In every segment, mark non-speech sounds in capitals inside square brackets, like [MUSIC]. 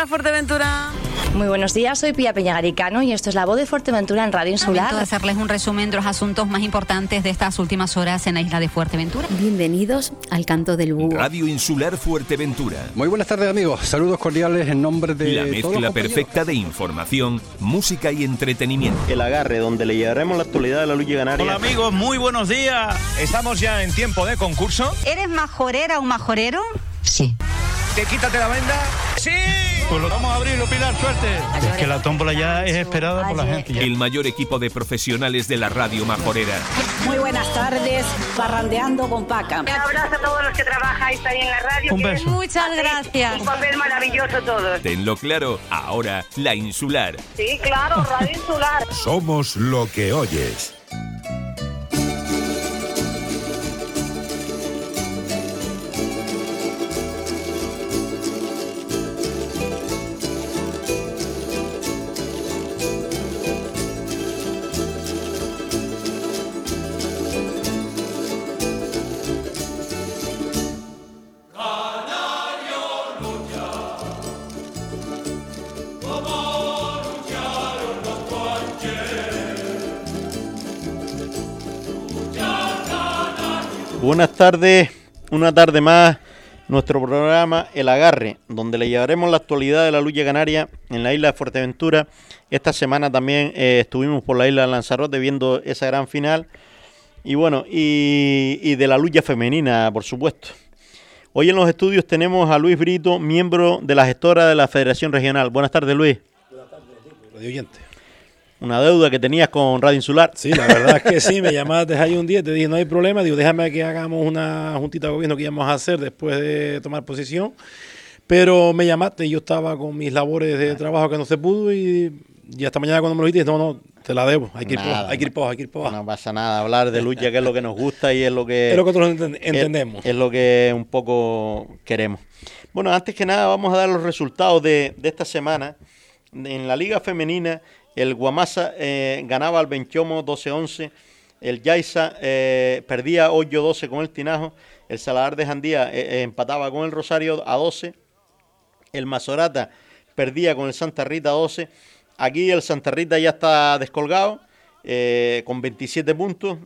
Hola Fuerteventura. Muy buenos días, soy Pía Peñagaricano y esto es la voz de Fuerteventura en Radio Insular. de hacerles un resumen de los asuntos más importantes de estas últimas horas en la isla de Fuerteventura. Bienvenidos al Canto del Búho. Radio Insular Fuerteventura. Muy buenas tardes amigos, saludos cordiales en nombre de La mezcla perfecta de información, música y entretenimiento. El agarre, donde le llevaremos la actualidad de la lucha canaria. Hola amigos, muy buenos días. Estamos ya en tiempo de concurso. ¿Eres majorera o majorero? Sí. ¿Te quítate la venda? ¡Sí! Pues lo vamos a abrirlo, Pilar, suerte. Es que la tómbola ya es esperada por la gente. ya. El mayor equipo de profesionales de la radio majorera. Muy buenas tardes, parrandeando con Paca. Un abrazo a todos los que trabajáis ahí en la radio. Un beso. Muchas gracias. Un papel maravilloso todos. Tenlo claro, ahora la insular. Sí, claro, Radio Insular. Somos lo que oyes. Buenas tardes, una tarde más, nuestro programa El Agarre, donde le llevaremos la actualidad de la lucha canaria en la isla de Fuerteventura. Esta semana también eh, estuvimos por la isla de Lanzarote viendo esa gran final. Y bueno, y, de la lucha femenina, por supuesto. Hoy en los estudios tenemos a Luis Brito, miembro de la gestora de la Federación Regional. Buenas tardes, Luis. Radio oyente. Una deuda que tenías con Radio Insular. Sí, la verdad es que sí, me llamaste ahí un día te dije, no hay problema, digo, déjame que hagamos una juntita de gobierno que íbamos a hacer después de tomar posición. Pero me llamaste y yo estaba con mis labores de trabajo que no se pudo y, y hasta mañana cuando me lo dijiste, no, no, te la debo, hay que ir por hay que ir por hay que ir por No pasa nada, hablar de lucha que es lo que nos gusta y es lo que... Es lo que nosotros enten- entendemos. Es, es lo que un poco queremos. Bueno, antes que nada vamos a dar los resultados de, de esta semana. En la liga femenina, el Guamasa eh, ganaba al Benchomo 12-11. El Yaiza eh, perdía 8-12 con el Tinajo. El Saladar de Jandía eh, eh, empataba con el Rosario a 12. El Mazorata perdía con el Santa Rita 12. Aquí el Santa Rita ya está descolgado eh, con 27 puntos.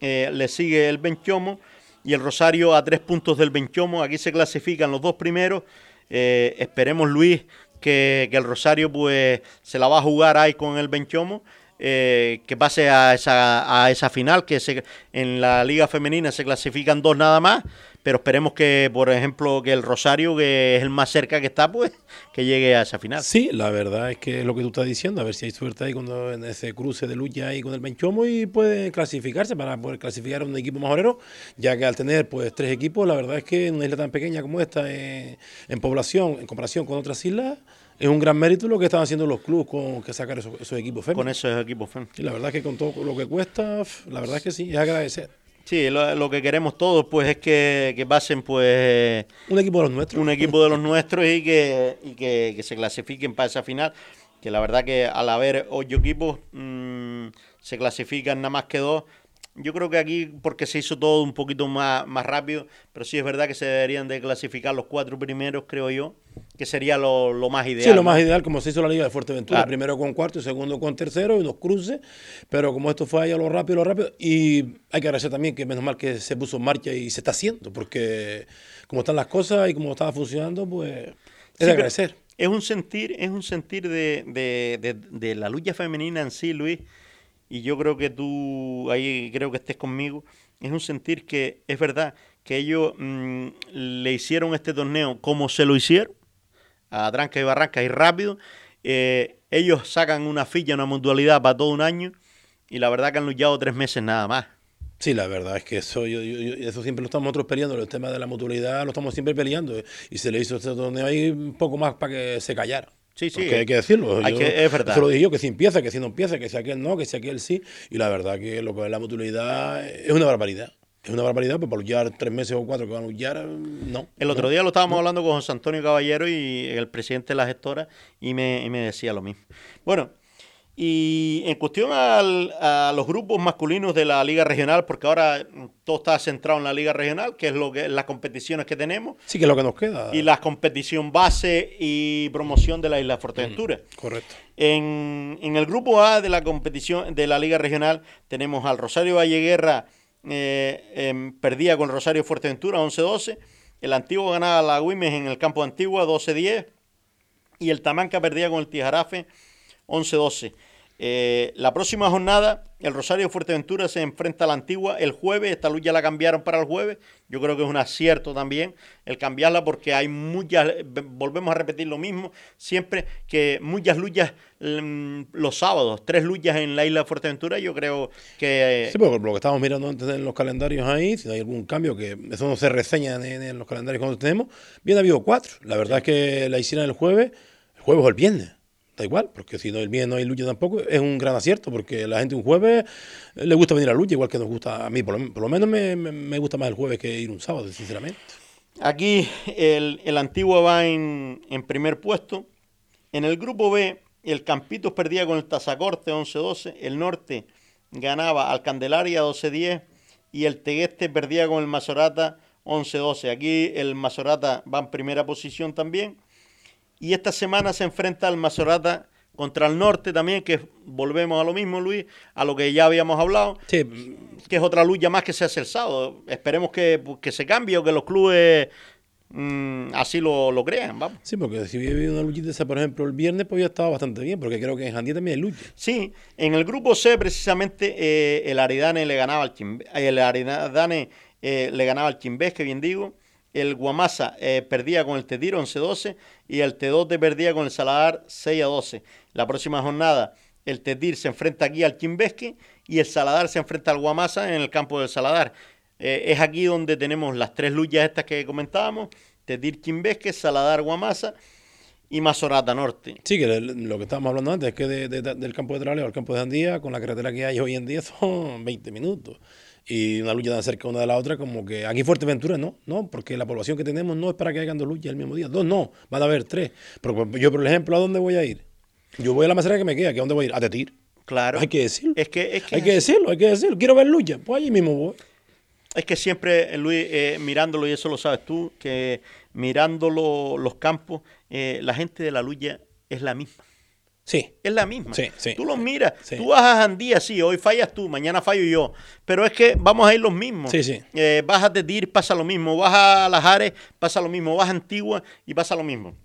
Eh, le sigue el Benchomo y el Rosario a tres puntos del Benchomo. Aquí se clasifican los dos primeros. Esperemos, Luis, que, que el Rosario pues se la va a jugar ahí con el Benchomo. Eh, que pase a esa, a esa final, que se, en la liga femenina se clasifican dos nada más, pero esperemos que, por ejemplo, que el Rosario, que es el más cerca que está, pues, que llegue a esa final. Sí, la verdad es que es lo que tú estás diciendo, a ver si hay suerte ahí cuando en ese cruce de lucha ahí con el Benchomo y puede clasificarse para poder clasificar a un equipo majorero, ya que al tener pues tres equipos, la verdad es que en una isla tan pequeña como esta, eh, en población, en comparación con otras islas, es un gran mérito lo que están haciendo los clubes con que sacar esos, esos equipos Con femeninos. esos equipos fem. Y la verdad es que con todo lo que cuesta, la verdad es que sí, es agradecer. Sí, lo, lo que queremos todos pues es que, que pasen pues eh, Un equipo de los nuestros. un equipo de los nuestros y que, y que, que se clasifiquen para esa final. Que la verdad que al haber ocho equipos mm, se clasifican nada más que dos. Yo creo que aquí, porque se hizo todo un poquito más, más rápido, pero sí es verdad que se deberían de clasificar los cuatro primeros, creo yo, que sería lo, lo más ideal. Sí, lo ¿no? más ideal, como se hizo la Liga de Fuerteventura, Claro. primero con cuarto y segundo con tercero, y unos cruces, pero como esto fue ahí a lo rápido, lo rápido, y hay que agradecer también que menos mal que se puso en marcha y se está haciendo, porque como están las cosas y como estaba funcionando, pues es Sí, de agradecer. Es un sentir, es un sentir de, de- de- de la lucha femenina en sí, Luis, y yo creo que tú ahí creo que estés conmigo. Es un sentir que es verdad que ellos mm, le hicieron este torneo como se lo hicieron, a tranca y barranca y rápido. Eh, ellos sacan una ficha, una mutualidad para todo un año, y la verdad que han luchado tres meses nada más. Sí, la verdad es que eso, yo, yo- eso siempre lo estamos nosotros peleando, el tema de la mutualidad lo estamos siempre peleando, y se le hizo este torneo ahí un poco más para que se callara. Sí, sí. Porque hay que decirlo. Hay yo- que- es verdad. Eso lo dije yo, que si empieza, que si no empieza, que si aquel no, que si aquel sí. Y la verdad que lo que es la mutualidad es una barbaridad. Es una barbaridad, pues para luchar tres meses o cuatro que van a luchar, no. El otro día lo estábamos hablando con José Antonio Caballero y el presidente de la gestora y me, y me decía lo mismo. Bueno, Y en cuestión al- a los grupos masculinos de la Liga Regional, porque ahora mm, todo está centrado en la Liga Regional, que es lo que las competiciones que tenemos, Sí, que es lo que nos queda. y la competición base y promoción de la Isla Fuerteventura. Correcto. En, en el grupo A de la competición de la Liga Regional tenemos al Rosario Valleguerra, eh, em, perdía con Rosario Fuerteventura 11-12. El Antiguo ganaba a la Güimes en el campo Antigua 12-10. Y el Tamanca perdía con el Tijarafe 11-12. Eh, la próxima jornada, el Rosario Fuerteventura se enfrenta a la Antigua el jueves. Esta luz ya la cambiaron para el jueves. Yo creo que es un acierto también el cambiarla porque hay muchas, volvemos a repetir lo mismo, siempre que muchas luchas mm, los sábados, tres luchas en la isla de Fuerteventura, yo creo que... Sí, porque lo que estamos mirando antes en los calendarios ahí, si hay algún cambio, que eso no se reseña en, en los calendarios cuando tenemos, bien ha habido cuatro. La verdad es que la hicieron el jueves, el jueves o el viernes. Da igual, porque si no el viernes no hay lucha tampoco, es un gran acierto, porque la gente un jueves eh, le gusta venir a lucha, igual que nos gusta a mí, por lo, por lo menos me, me- me gusta más el jueves que ir un sábado, sinceramente. Aquí el, el Antigua va en, en primer puesto. En el grupo B, el Campitos perdía con el Tazacorte 11-12. El Norte ganaba al Candelaria 12-10. Y el Tegueste perdía con el Mazorata 11-12. Aquí el Mazorata va en primera posición también. Y esta semana se enfrenta al Mazorata contra el Norte también, que volvemos a lo mismo, Luis, a lo que ya habíamos hablado, Sí, que es otra lucha más que se hace el sábado. Esperemos que, que se cambie o que los clubes mm, así lo, lo crean, vamos. sí, porque si hubiera habido una luchita esa, por ejemplo, el viernes, pues ya estaba bastante bien, porque creo que en Jandía también hay lucha. Sí, en el grupo C precisamente eh, el Aridane le ganaba al Chimbe- el Aridane eh, le ganaba al Chimbés, que bien digo. El Guamasa eh, perdía con el Tetir 11-12 y el T2 perdía con el Saladar 6-12. La próxima jornada el Tetir se enfrenta aquí al Chimbesque y el Saladar se enfrenta al Guamasa en el campo del Saladar. Eh, es aquí donde tenemos las tres luchas estas que comentábamos, Tetir Chimbesque, Saladar Guamasa y Mazorata Norte. Sí, que lo que estábamos hablando antes es que de- de- del campo de Traleo al campo de Jandía, con la carretera que hay hoy en día, [LAUGHS] son 20 minutos. Y una lucha tan cerca una de la otra, como que aquí Fuerteventura no, no, porque la población que tenemos no es para que hagan dos luchas el mismo día. Dos no, van a haber tres. Pero yo, por ejemplo, ¿a dónde voy a ir? Yo voy a la macera que me queda, ¿que ¿a dónde voy a ir? A Tetir. Claro. Hay que decirlo. Es que, es que hay que decirlo, hay que decirlo. Quiero ver lucha, pues allí mismo voy. Es que siempre, eh, Luis, eh, mirándolo, y eso lo sabes tú, que mirando lo- los campos, eh, la gente de la lucha es la misma. Sí. Es la misma. Sí, sí. Tú los miras. Sí. Tú vas a Jandía, sí, hoy fallas tú, mañana fallo yo. Pero es que vamos a ir los mismos. Sí, sí. Eh, vas a Tetir, pasa lo mismo. Vas a Lajares, pasa lo mismo. Vas a Antigua y pasa lo mismo.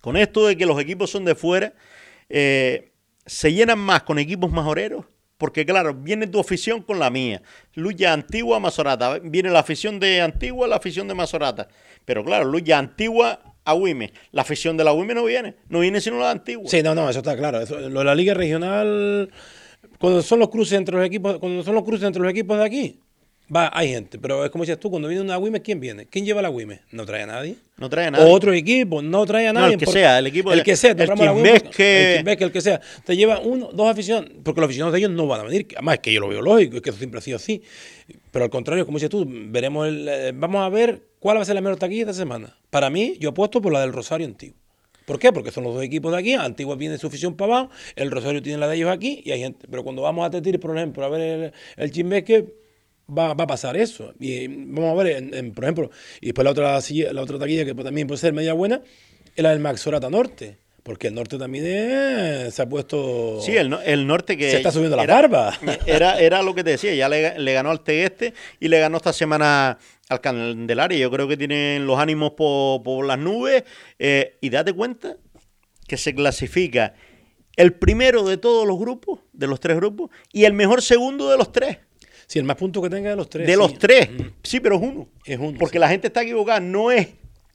Con esto de que los equipos son de fuera, eh, se llenan más con equipos majoreros. Porque claro, viene tu afición con la mía. Lucha Antigua, Mazorata. Viene la afición de Antigua, la afición de Mazorata. Pero claro, lucha Antigua a Wime. La afición de la Wime no viene. No viene sino la Antigua. Sí, no, no, eso está claro. Eso- lo de la liga regional, cuando son los cruces entre los equipos, cuando son los cruces entre los equipos de aquí, va, hay gente. Pero es como dices tú, cuando viene una WIME, ¿quién viene? ¿Quién lleva la WIME? No trae a nadie. No trae a nadie. Otro equipo, no trae a No, nadie. el que sea, el equipo El de- que sea, te el la WIME, Quimbesque. el Quimbesque, el que sea. Te lleva uno, dos aficionados, porque los aficionados de ellos no van a venir. Además, es que yo lo veo lógico, es que eso siempre ha sido así. Pero al contrario, como dices tú, veremos el, eh, vamos a ver cuál va a ser la mejor taquilla esta semana. Para mí, yo apuesto por la del Rosario Antiguo. ¿Por qué? Porque son los dos equipos de aquí. Antigua tiene su afición para abajo, el Rosario tiene la de ellos aquí y hay gente. Pero cuando vamos a Tetir, por ejemplo, a ver el, el va, va a pasar eso. Y eh, vamos a ver, en- por ejemplo, y después la otra, la otra taquilla que también puede ser media buena, es la del Maxorata Norte. Porque el norte también es- se ha puesto. Sí, el, no- el norte que. Se está subiendo la era- barba. [LAUGHS] Era, era lo que te decía, ya le, le ganó al Tegueste y le ganó esta semana al Candelaria. Yo creo que tienen los ánimos por, por las nubes. eh, y date cuenta que se clasifica el primero de todos los grupos, de los tres grupos, y el mejor segundo de los tres. Sí, el más punto que tenga de los tres. de sí. los tres. Sí, pero es uno. Es uno. Porque sí. la gente está equivocada, no es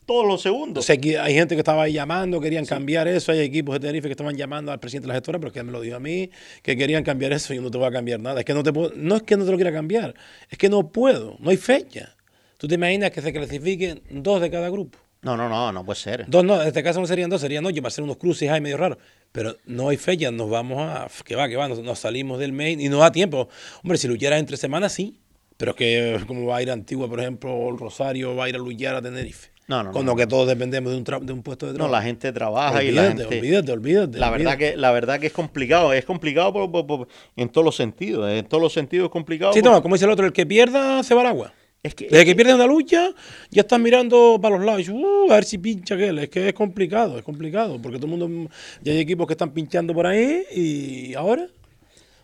todos los segundos. O sea, aquí hay gente que estaba ahí llamando, querían cambiar eso. Hay equipos de Tenerife que estaban llamando al presidente de la gestora, pero que me lo dijo a mí, que querían cambiar eso. Yo no te voy a cambiar nada. Es que no te puedo, no es que no te lo quiera cambiar, es que no puedo, no hay fecha. ¿Tú te imaginas que se clasifiquen dos de cada grupo? No, no, no, no puede ser. Dos no, en este caso no serían dos, serían ocho, para hacer unos cruces ahí medio raros. Pero no hay fecha, nos vamos a. que va, que va, nos, nos salimos del main y no da tiempo. Hombre, si luchara entre semanas, sí. Pero es que, como va a ir a Antigua, por ejemplo, o el Rosario, va a ir a luchar a Tenerife. No, no, Con no. lo que todos dependemos de un, tra- de un puesto de No, trabajo. la gente trabaja y la gente... olvídate, olvídate, La verdad, olvídate. que, la verdad que es complicado, es complicado por- por- por- en todos los sentidos, en todos los sentidos es complicado. Sí, no, como dice el otro, el que pierda se va al agua. Es que, Desde que pierde una lucha, ya están mirando para los lados. "Uh, a ver si pincha aquel. Es que es complicado, es complicado. Porque todo el mundo. Ya hay equipos que están pinchando por ahí. Y ahora.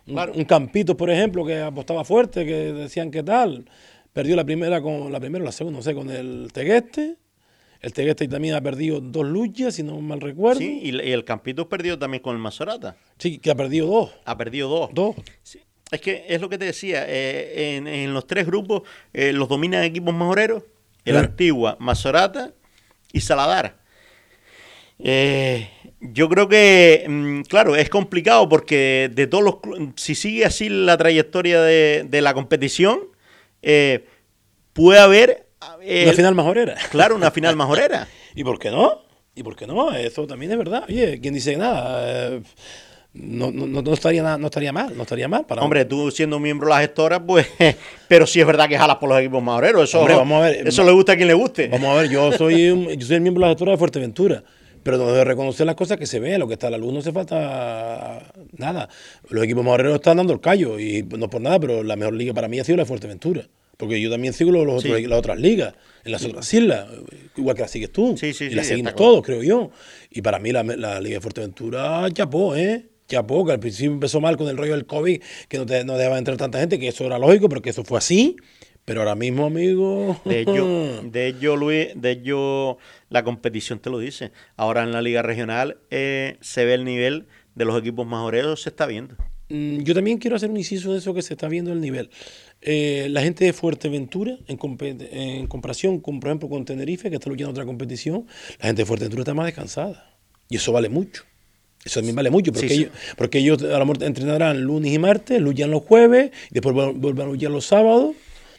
Un Campito, por ejemplo, que apostaba fuerte, que decían que tal. Perdió la primera con la primera o la segunda, no sé, con el Tegueste. El Tegueste también ha perdido dos luchas, si no mal recuerdo. Sí, y, y el Campito perdió también con el Masorata. Sí, que ha perdido dos. Ha perdido dos. Dos. Sí, Es que es lo que te decía, eh, en, en los tres grupos eh, los dominan equipos majoreros, el Claro. Antigua, Masorata y Saladar. Eh, yo creo que, mm, claro, es complicado porque de todos los si sigue así la trayectoria de, de la competición, puede haber... Una final majorera. [LAUGHS] Claro, una final majorera. [LAUGHS] ¿Y por qué no? ¿Y por qué no? Eso también es verdad. Oye, ¿quién dice nada? Eh, no, no, no estaría nada, no estaría mal, no estaría mal para Hombre, tú siendo miembro de la gestora, pues, [LAUGHS] pero sí es verdad que jalas por los equipos majoreros. Eso, Hombre, vamos a ver. eso le gusta a quien le guste. Vamos a ver, yo soy un- yo soy el miembro de la gestora de Fuerteventura, pero no debo reconocer las cosas que se ven, lo que está a la luz no hace falta nada. Los equipos majoreros están dando el callo y no por nada, pero la mejor liga para mí ha sido la de Fuerteventura. Porque yo también sigo los, los Sí. otros- las otras ligas, en las otras islas, igual que las sigues tú. Sí, sí, y las seguimos claro. todos, creo yo. Y para mí la, la Liga de Fuerteventura chapó, ¿eh? Chapó, que al principio empezó mal con el rollo del COVID, que no, te, no dejaba entrar tanta gente, que eso era lógico, pero que eso fue así. Pero ahora mismo, amigo... De ello, [LAUGHS] de ello, Luis, de ello la competición te lo dice. Ahora en la liga regional eh, se ve el nivel de los equipos majoreros, se está viendo. Mm, Yo también quiero hacer un inciso de eso que se está viendo el nivel. Eh, la gente de Fuerteventura, en, en comparación con, por ejemplo, con Tenerife, que está luchando otra competición, la gente de Fuerteventura está más descansada. Y eso vale mucho. Eso también vale mucho, porque, Sí, sí. Ellos, porque ellos a lo mejor entrenarán lunes y martes, luchan los jueves, y después vuel- vuelven a luchar los sábados.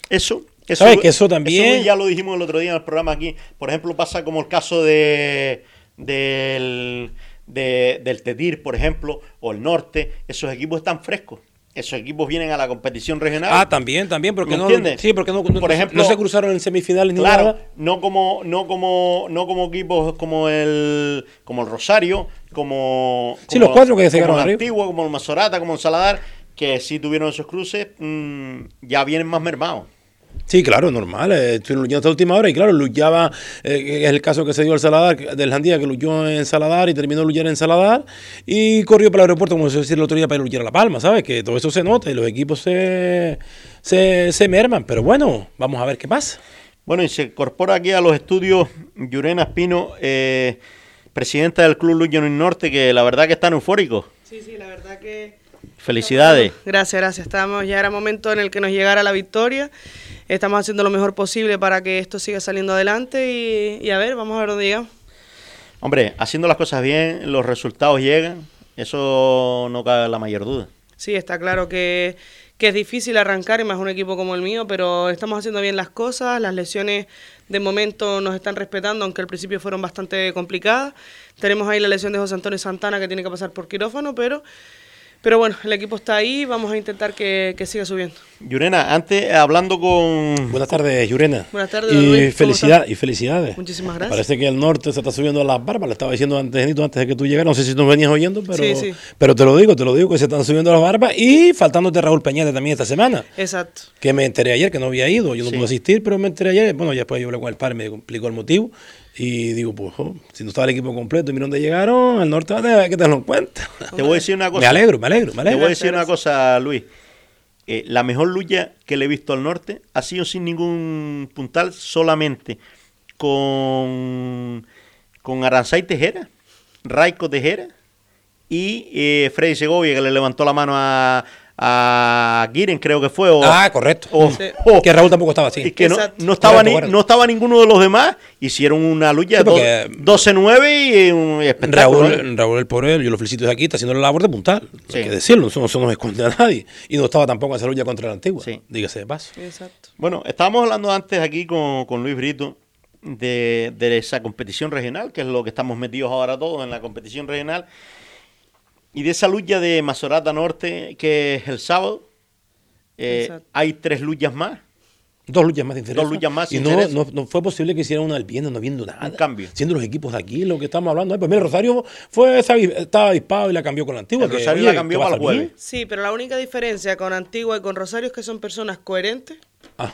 Eso, eso, ¿Sabes que eso también- Luis, ya lo dijimos el otro día en el programa aquí. Por ejemplo, pasa como el caso de del, de- del Tetir, por ejemplo, o el Norte. Esos equipos están frescos. Esos equipos vienen a la competición regional. Ah, también, también, porque ¿Me no, entiendes? sí, porque no, no- Por ejemplo- no se cruzaron en semifinales ni Claro, nada. no como, no como, no como equipos como el, como el Rosario, como, Sí, los cuatro que se como el. Antiguo, como el Masorata, como el Saladar, que sí tuvieron esos cruces, mm, ya vienen más mermados. Sí, claro, normal. eh, estuvieron luchando hasta última hora y claro, luchaba, eh, es el caso que se dio al Saladar, del Jandía, que luchó en Saladar y terminó de luchar en Saladar y corrió para el aeropuerto, como se decía el otro día, para luchar a La Palma, ¿sabes? Que todo eso se nota y los equipos se, se, se merman. Pero bueno, vamos a ver qué pasa. Bueno, y se incorpora aquí a los estudios Yurena Espino, eh, presidenta del Club Lucha en Norte, que la verdad que están eufóricos. Sí, sí, la verdad que... Felicidades. Gracias, gracias. Estamos, ya era momento en el que nos llegara la victoria. Estamos haciendo lo mejor posible para que esto siga saliendo adelante y, y a ver, vamos a ver dónde llegamos. Hombre, haciendo las cosas bien, los resultados llegan, eso no cabe la mayor duda. Sí, está claro que, que es difícil arrancar, y más un equipo como el mío, pero estamos haciendo bien las cosas. Las lesiones de momento nos están respetando, aunque al principio fueron bastante complicadas. Tenemos ahí la lesión de José Antonio Santana que tiene que pasar por quirófano, pero, pero bueno, el equipo está ahí, vamos a intentar que, que siga subiendo. Yurena, antes hablando con... Buenas tardes, Yurena. Buenas tardes, Luis, Y, ¿cómo felicidad, y felicidades. Muchísimas gracias. Parece que el norte se está subiendo a las barbas. Le estaba diciendo antes, Genito, antes de que tú llegaras. No sé si nos venías oyendo, pero, Sí, sí. pero te lo digo, te lo digo, que se están subiendo a las barbas. Y faltándote Raúl Peñate también esta semana. Exacto. Que me enteré ayer que no había ido. Yo no Sí. pude asistir, pero me enteré ayer. Bueno, ya después yo hablé con el padre, me explicó el motivo. Y digo, pues, jo, si no estaba el equipo completo y mira dónde llegaron, al norte va a tener que tenerlo en cuenta. Te voy a decir una [LAUGHS] cosa. Me alegro, me alegro, me Te alegro. voy a decir una cosa, Luis. Eh, la mejor lucha que le he visto al norte ha sido sin ningún puntal, solamente con, con Aranzay Tejera, Raico Tejera y eh, Freddy Segovia, que le levantó la mano a, a Giren, creo que fue. O, Ah, correcto. o- Sí. o- Que Raúl tampoco estaba así. y que no, no estaba Correcto, ni, correcto. no estaba ninguno de los demás. Hicieron una lucha Sí, do- porque- 12-9 y. ¿eh? Raúl, Raúl el pobre, yo lo felicito desde aquí, está haciendo la labor de puntal. Sí. Hay que decirlo, eso, eso no se esconde a nadie. Y no estaba tampoco en esa lucha contra la antigua. Sí. Dígase de paso. Exacto. Bueno, estábamos hablando antes aquí con, con Luis Brito de, de esa competición regional, que es lo que estamos metidos ahora todos en la competición regional, y de esa lucha de Mazorata Norte, que es el sábado. Eh, hay tres luchas más. Dos luchas más de interés. Dos luchas más Y de no, interés. no, no fue posible que hicieran una el viernes, no viendo nada. Un cambio. Siendo los equipos de aquí, lo que estamos hablando. Ay, Pues mira, el Rosario fue, estaba avispado y la cambió con la antigua. El que, Rosario oye, la cambió para el jueves. Sí, pero la única diferencia con Antigua y con Rosario es que son personas coherentes Ah.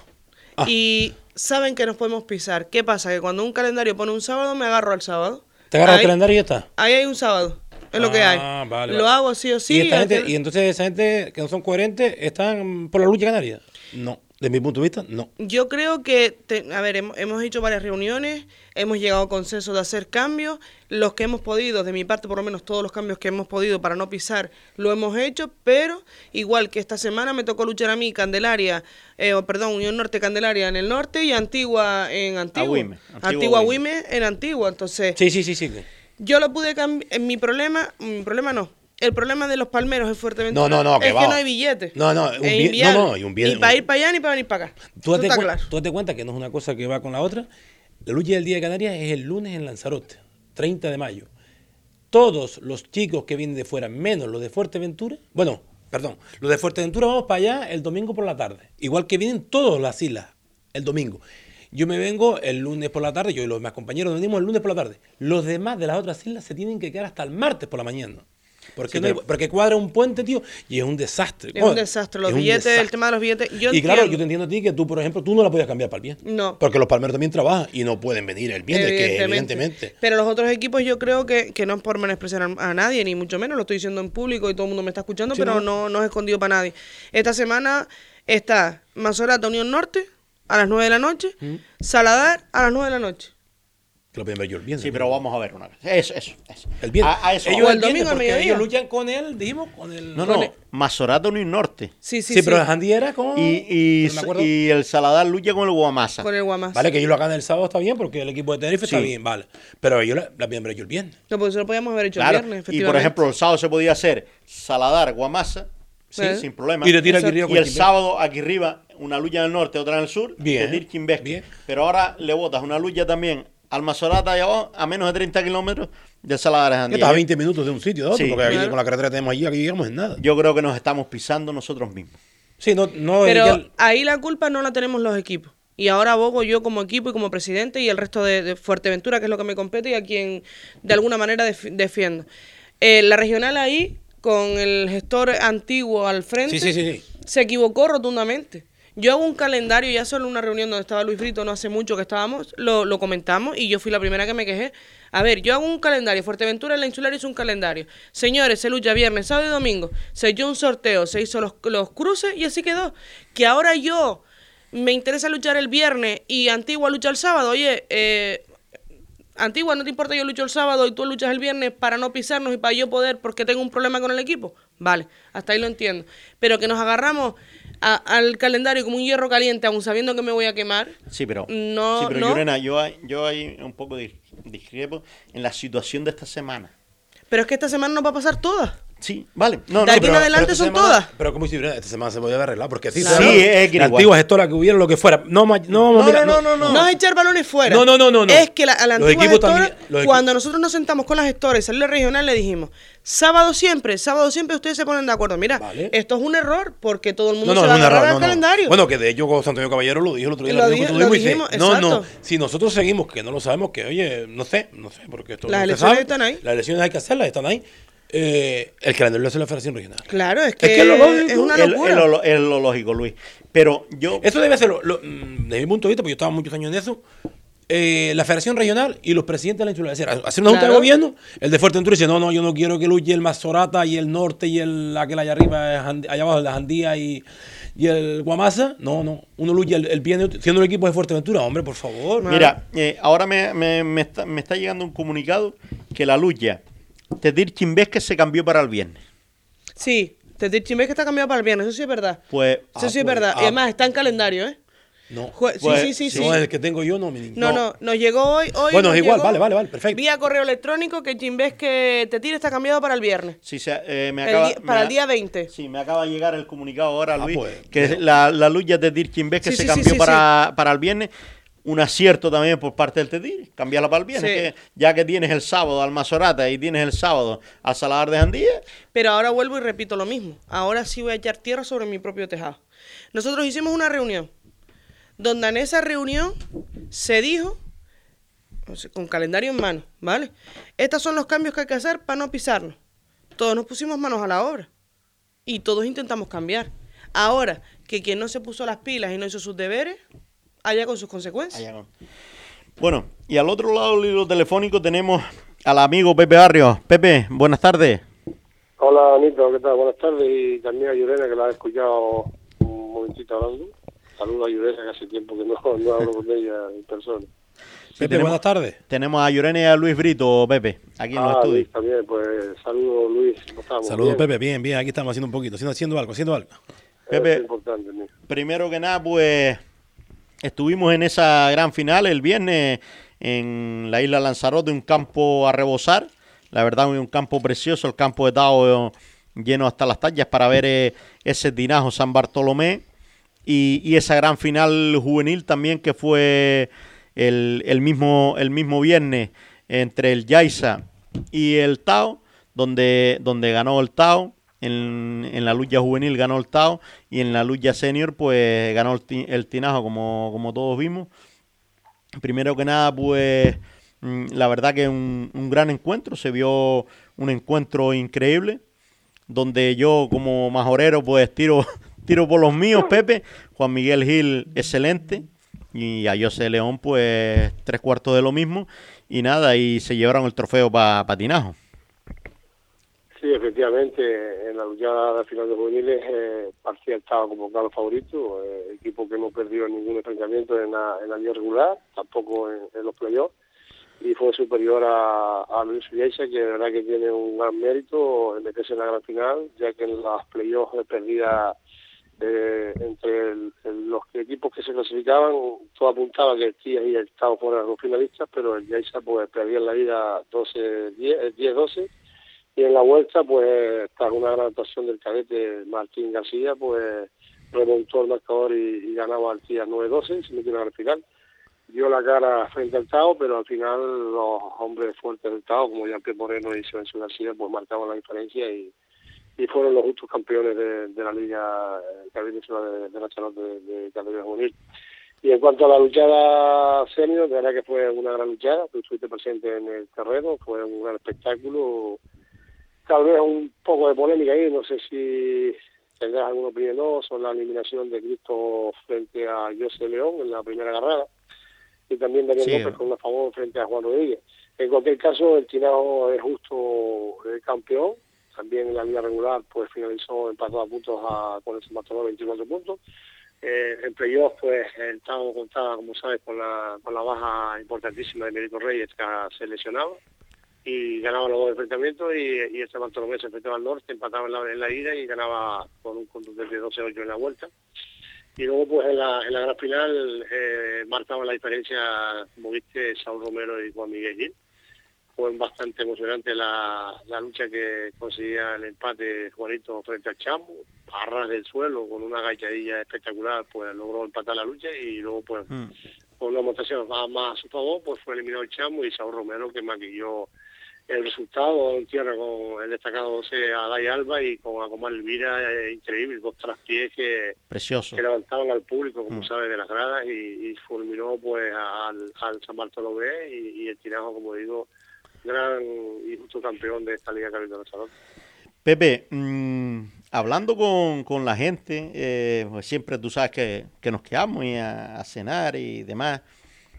y saben que nos podemos pisar. ¿Qué pasa? Que cuando un calendario pone un sábado, me agarro al sábado. Te agarras el calendario y ya está. Ahí hay un sábado. Es lo que hay. Ah, vale, lo vale. hago sí o sí. y, esta gente, y entonces esa gente que no son coherentes están por la lucha canaria. No, de mi punto de vista, no. Yo creo que, te- a ver, hemos, hemos hecho varias reuniones, hemos llegado a consenso de hacer cambios, los que hemos podido, de mi parte por lo menos todos los cambios que hemos podido para no pisar, lo hemos hecho, pero igual que esta semana me tocó luchar a mí Candelaria, eh, o perdón, Unión Norte Candelaria en el norte y Antigua en Antigua. Antigua. Agüime en Antigua, entonces... Sí, sí, sí, sí. Yo lo pude cambiar. Mi problema, mi problema no. El problema de los palmeros es Fuerteventura. No, no, no, que Es va. que no hay billetes. No, no, un inviable. no, no, y un bien- Ni para ir para allá ni para venir para acá. Tú date, claro. tú date cuenta que no es una cosa que va con la otra. La lucha del Día de Canarias es el lunes en Lanzarote, 30 de mayo. Todos los chicos que vienen de fuera, menos los de Fuerteventura, bueno, perdón, los de Fuerteventura vamos para allá el domingo por la tarde. Igual que vienen todas las islas el domingo. Yo me vengo el lunes por la tarde, yo y los demás compañeros venimos el lunes por la tarde. Los demás de las otras islas se tienen que quedar hasta el martes por la mañana. Porque, Sí, no hay- pero- porque cuadra un puente, tío, y es un desastre. Es un desastre. Los Es billetes, el tema de los billetes. Yo y claro, entiendo. yo te entiendo a ti que tú, por ejemplo, tú no la podías cambiar para el bien. No. Porque los palmeros también trabajan y no pueden venir el viernes, que Evidentemente. evidentemente. Pero los otros equipos yo creo que, que no es por menospreciar a, a nadie, ni mucho menos, lo estoy diciendo en público y todo el mundo me está escuchando, Sí, pero no. no, no es escondido para nadie. Esta semana está Mazorata Unión Norte a las 9 de la noche, Mm. Saladar a las 9 de la noche. Que lo pueden ver yo el viernes. Sí, pero vamos a ver una cosa. Eso, eso, eso. El viernes. A, a eso ellos el domingo al porque mediodía. Ellos luchan con él, dijimos, con el. No, no, el- Mazorato Unión Norte. Sí, sí, Sí, sí. pero el Handy era con. Y, y, no y el Saladar lucha con el Guamasa. Con el Guamas. Vale, que ellos lo hagan el sábado está bien, porque el equipo de Tenerife está Sí. bien, vale. Pero ellos la, la pueden ver yo el viernes. No, pues eso lo podíamos haber hecho Claro. el viernes, y por ejemplo, el sábado se podía hacer Saladar, Guamasa, sí, Eh. sin problema. Y aquí arriba Y el sábado aquí arriba, una lucha en el norte, otra en el sur, Bien, de Dirk Chimbesque. bien. Pero ahora le botas una lucha también al Mazorata allá abajo, a menos de 30 kilómetros de Que Jandía. estás a 20 minutos de un sitio otro, Sí. porque aquí Claro. con la carretera que tenemos allí, aquí llegamos en nada. Yo creo que nos estamos pisando nosotros mismos. Sí, no, no Pero el- ahí la culpa no la tenemos los equipos. Y ahora abogo yo como equipo y como presidente y el resto de, de Fuerteventura, que es lo que me compete y a quien de alguna manera def- defiendo. Eh, la regional ahí, con el gestor antiguo al frente, Sí, sí, sí, sí. se equivocó rotundamente. Yo hago un calendario, ya solo en una reunión donde estaba Luis Brito, no hace mucho que estábamos, lo, lo comentamos y yo fui la primera que me quejé. A ver, yo hago un calendario, Fuerteventura en la insular hizo un calendario. Señores, se lucha viernes, sábado y domingo. Se dio un sorteo, se hizo los, los cruces y así quedó. Que ahora yo me interesa luchar el viernes y Antigua lucha el sábado. Oye, eh, Antigua, ¿no te importa yo lucho el sábado y tú luchas el viernes para no pisarnos y para yo poder porque tengo un problema con el equipo? Vale, hasta ahí lo entiendo. Pero que nos agarramos a- al calendario como un hierro caliente, aún sabiendo que me voy a quemar. Sí, pero, No, sí, pero no. Llorena, yo, yo ahí un poco dis- discrepo en la situación de esta semana. Pero es que esta semana nos va a pasar todas. Sí, vale. No, De no, aquí pero- en adelante son semana- todas. Pero como si esta semana se podía haber arreglado, porque sí, Claro. Sí, es que la antigua gestora que hubiera lo que fuera. No, ma- no No, mira, no, no, no, No, es echar balones fuera. No, no, no, no. Es que la, a la antigua gestora, también- cuando nosotros nos sentamos con la gestora y salió la regional, le dijimos, sábado siempre, sábado siempre ustedes se ponen de acuerdo. Mira, Vale. esto es un error porque todo el mundo No, no, se va a agarrar error, al calendario. Bueno, que de hecho Antonio Caballero lo dijo el otro día Lo dije- lo tuvimos y dijimos, no, no, si nosotros seguimos, que no lo sabemos, que oye, no sé, no sé, porque esto Las elecciones están ahí. Las elecciones hay que hacerlas, están ahí. Eh, el calendario hace la Federación Regional. Claro, es que que es, lo lógico- una es, es locura. lo, es lo lógico, Luis. Pero yo. Eso debe ser, lo, lo- mm, desde mi punto de vista, porque yo estaba muchos años en eso, eh, la Federación Regional y los presidentes de la insular. Es decir, hacer una junta Claro. de gobierno, el de Fuerteventura dice, no, no, yo no quiero que luche el Mazorata y el norte y el aquel allá arriba, eh, allá abajo, la Jandía y, y el Guamasa. No, no, uno lucha el, el bien, siendo el equipo de Fuerteventura, hombre, por favor. Mira, eh, ahora me, me- me está, me está llegando un comunicado que la lucha de Dir Chimbesque se cambió para el viernes. Sí, te Chimbe que está cambiado para el viernes, eso sí es verdad. Pues. Eso Ah, sí es pues, verdad. ah. Y además está en calendario, ¿eh? No. Jue- sí, Pues, sí, sí, sí. No, el que tengo yo, no, mi niño. No, no, nos llegó hoy. hoy Bueno, es igual, llegó vale, vale, vale, perfecto. Vía correo electrónico que Chimbes que te tire está cambiado para el viernes. Sí, se- eh, me El acaba, día- para me el día 20. Sí, me acaba de llegar el comunicado ahora, Ah, Luis, pues, que bueno. la, la lucha de Dir Chimbesque Sí, se sí, sí, cambió sí, para, para el viernes. Un acierto también por parte del Tedir, cambiarla para el viernes. Sí. que ya que tienes el sábado al Mazorata y tienes el sábado al Saladar de Jandía, Pero ahora vuelvo y repito lo mismo. Ahora sí voy a echar tierra sobre mi propio tejado. Nosotros hicimos una reunión donde en esa reunión se dijo, con calendario en mano, ¿vale? Estos son los cambios que hay que hacer para no pisarnos. Todos nos pusimos manos a la obra y todos intentamos cambiar. Ahora, que quien no se puso las pilas y no hizo sus deberes, haya con sus consecuencias. Bueno, y al otro lado del hilo telefónico tenemos al amigo Pepe Barrio. Pepe, buenas tardes. Hola, Anito, ¿qué tal? Buenas tardes. Y también a Yurena, que la he escuchado un momentito hablando. Saludos a Yurena, que hace tiempo que no, no hablo con ella en persona. Pepe, buenas tardes. Tenemos a Yurena y a Luis Brito, Pepe, aquí en los Ah, estudios. Luis, también, pues saludos, Luis. ¿Cómo estamos? Saludos, Bien. Pepe. Bien, bien. Aquí estamos haciendo un poquito, haciendo, haciendo algo, haciendo algo. Pepe, Es importante, primero que nada, pues estuvimos en esa gran final el viernes en la isla Lanzarote, un campo a rebosar. La verdad, un campo precioso, el campo de Tao lleno hasta las tallas para ver eh, ese tinajo San Bartolomé y, esa gran final juvenil también que fue el, el mismo, el mismo viernes entre el Yaiza y el Tao, donde, donde ganó el Tao. En, en la lucha juvenil ganó el Tao y en la lucha senior pues ganó el, ti- el Tinajo como, como todos vimos. Primero que nada pues mm, la verdad que un, un gran encuentro, se vio un encuentro increíble donde yo como majorero pues tiro, [LAUGHS] tiro por los míos, Pepe, Juan Miguel Gil excelente y a José León pues tres cuartos de lo mismo y nada, y se llevaron el trofeo para Tinajo. Sí, efectivamente, en la lucha de final de juveniles, eh, Parcial estaba como claro favorito, eh, equipo que no perdió ningún enfrentamiento en la, en la liga regular, tampoco en, en los playoffs, y fue superior a, a Luis Villesa, que de verdad que tiene un gran mérito en meterse en la gran final, ya que en las playoffs perdida eh, entre el- los equipos que se clasificaban, todo apuntaba que el Tías y el Estado fueran los finalistas, pero el Yaiza pues perdía en la ida 12-10, eh, 10-12, y en la vuelta, pues, tras una gran actuación del cadete Martín García, pues remontó el marcador y, ganaba al Tías 9-12, se metió al final. Dio la cara frente al Tao, pero al final los hombres fuertes del Tao, como Jean-Pierre Moreno y Silencio García, pues marcaban la diferencia y, fueron los justos campeones de, la Liga eh, Cadete de, de Lanzarote de, de categoría. Y en cuanto a la luchada senior, de verdad que fue una gran luchada, tú estuviste presente en el terreno, fue un gran espectáculo, tal vez un poco de polémica ahí, no sé si tendrás alguna opinión o no, sobre la eliminación de Cristo frente a José León en la primera carrera, y también Daniel Sí. López con un favor frente a Juan Rodríguez. En cualquier caso, el Tinao es justo el campeón, también en la liga regular pues finalizó empatado a puntos a, con el Bartolomé 24 puntos. Eh, en playoff, pues el Tao contaba, como sabes, con la, con la baja importantísima de Mérito Reyes, que se lesionaba, y ganaba los dos enfrentamientos, y, y San Bartolomé se enfrentaba al norte, empataba en la, en la ida y ganaba con un contundente 12-8 en la vuelta. Y luego, pues en la, en la gran final, eh, marcaban la diferencia, como viste, Saúl Romero y Juan Miguel Gil. Fue bastante emocionante la, la lucha que conseguía el empate Juanito frente al Chamo, a ras del suelo, con una gachadilla espectacular, pues logró empatar la lucha y luego, pues, con una montación más, más a su favor, pues fue eliminado el Chamo y Saúl Romero que maquilló el resultado en tierra con el destacado 12 a Dai Alba y con Acomar Elvira, eh, increíble, dos traspiés que, que levantaban al público, como Mm. sabes, de las gradas y, y fulminó pues al, al San Bartolomé y, y el Tinajo, como digo, gran y justo campeón de esta Liga de Salón. Pepe, mm, hablando con, con la gente, eh, pues siempre tú sabes que, que nos quedamos y a, a cenar y demás.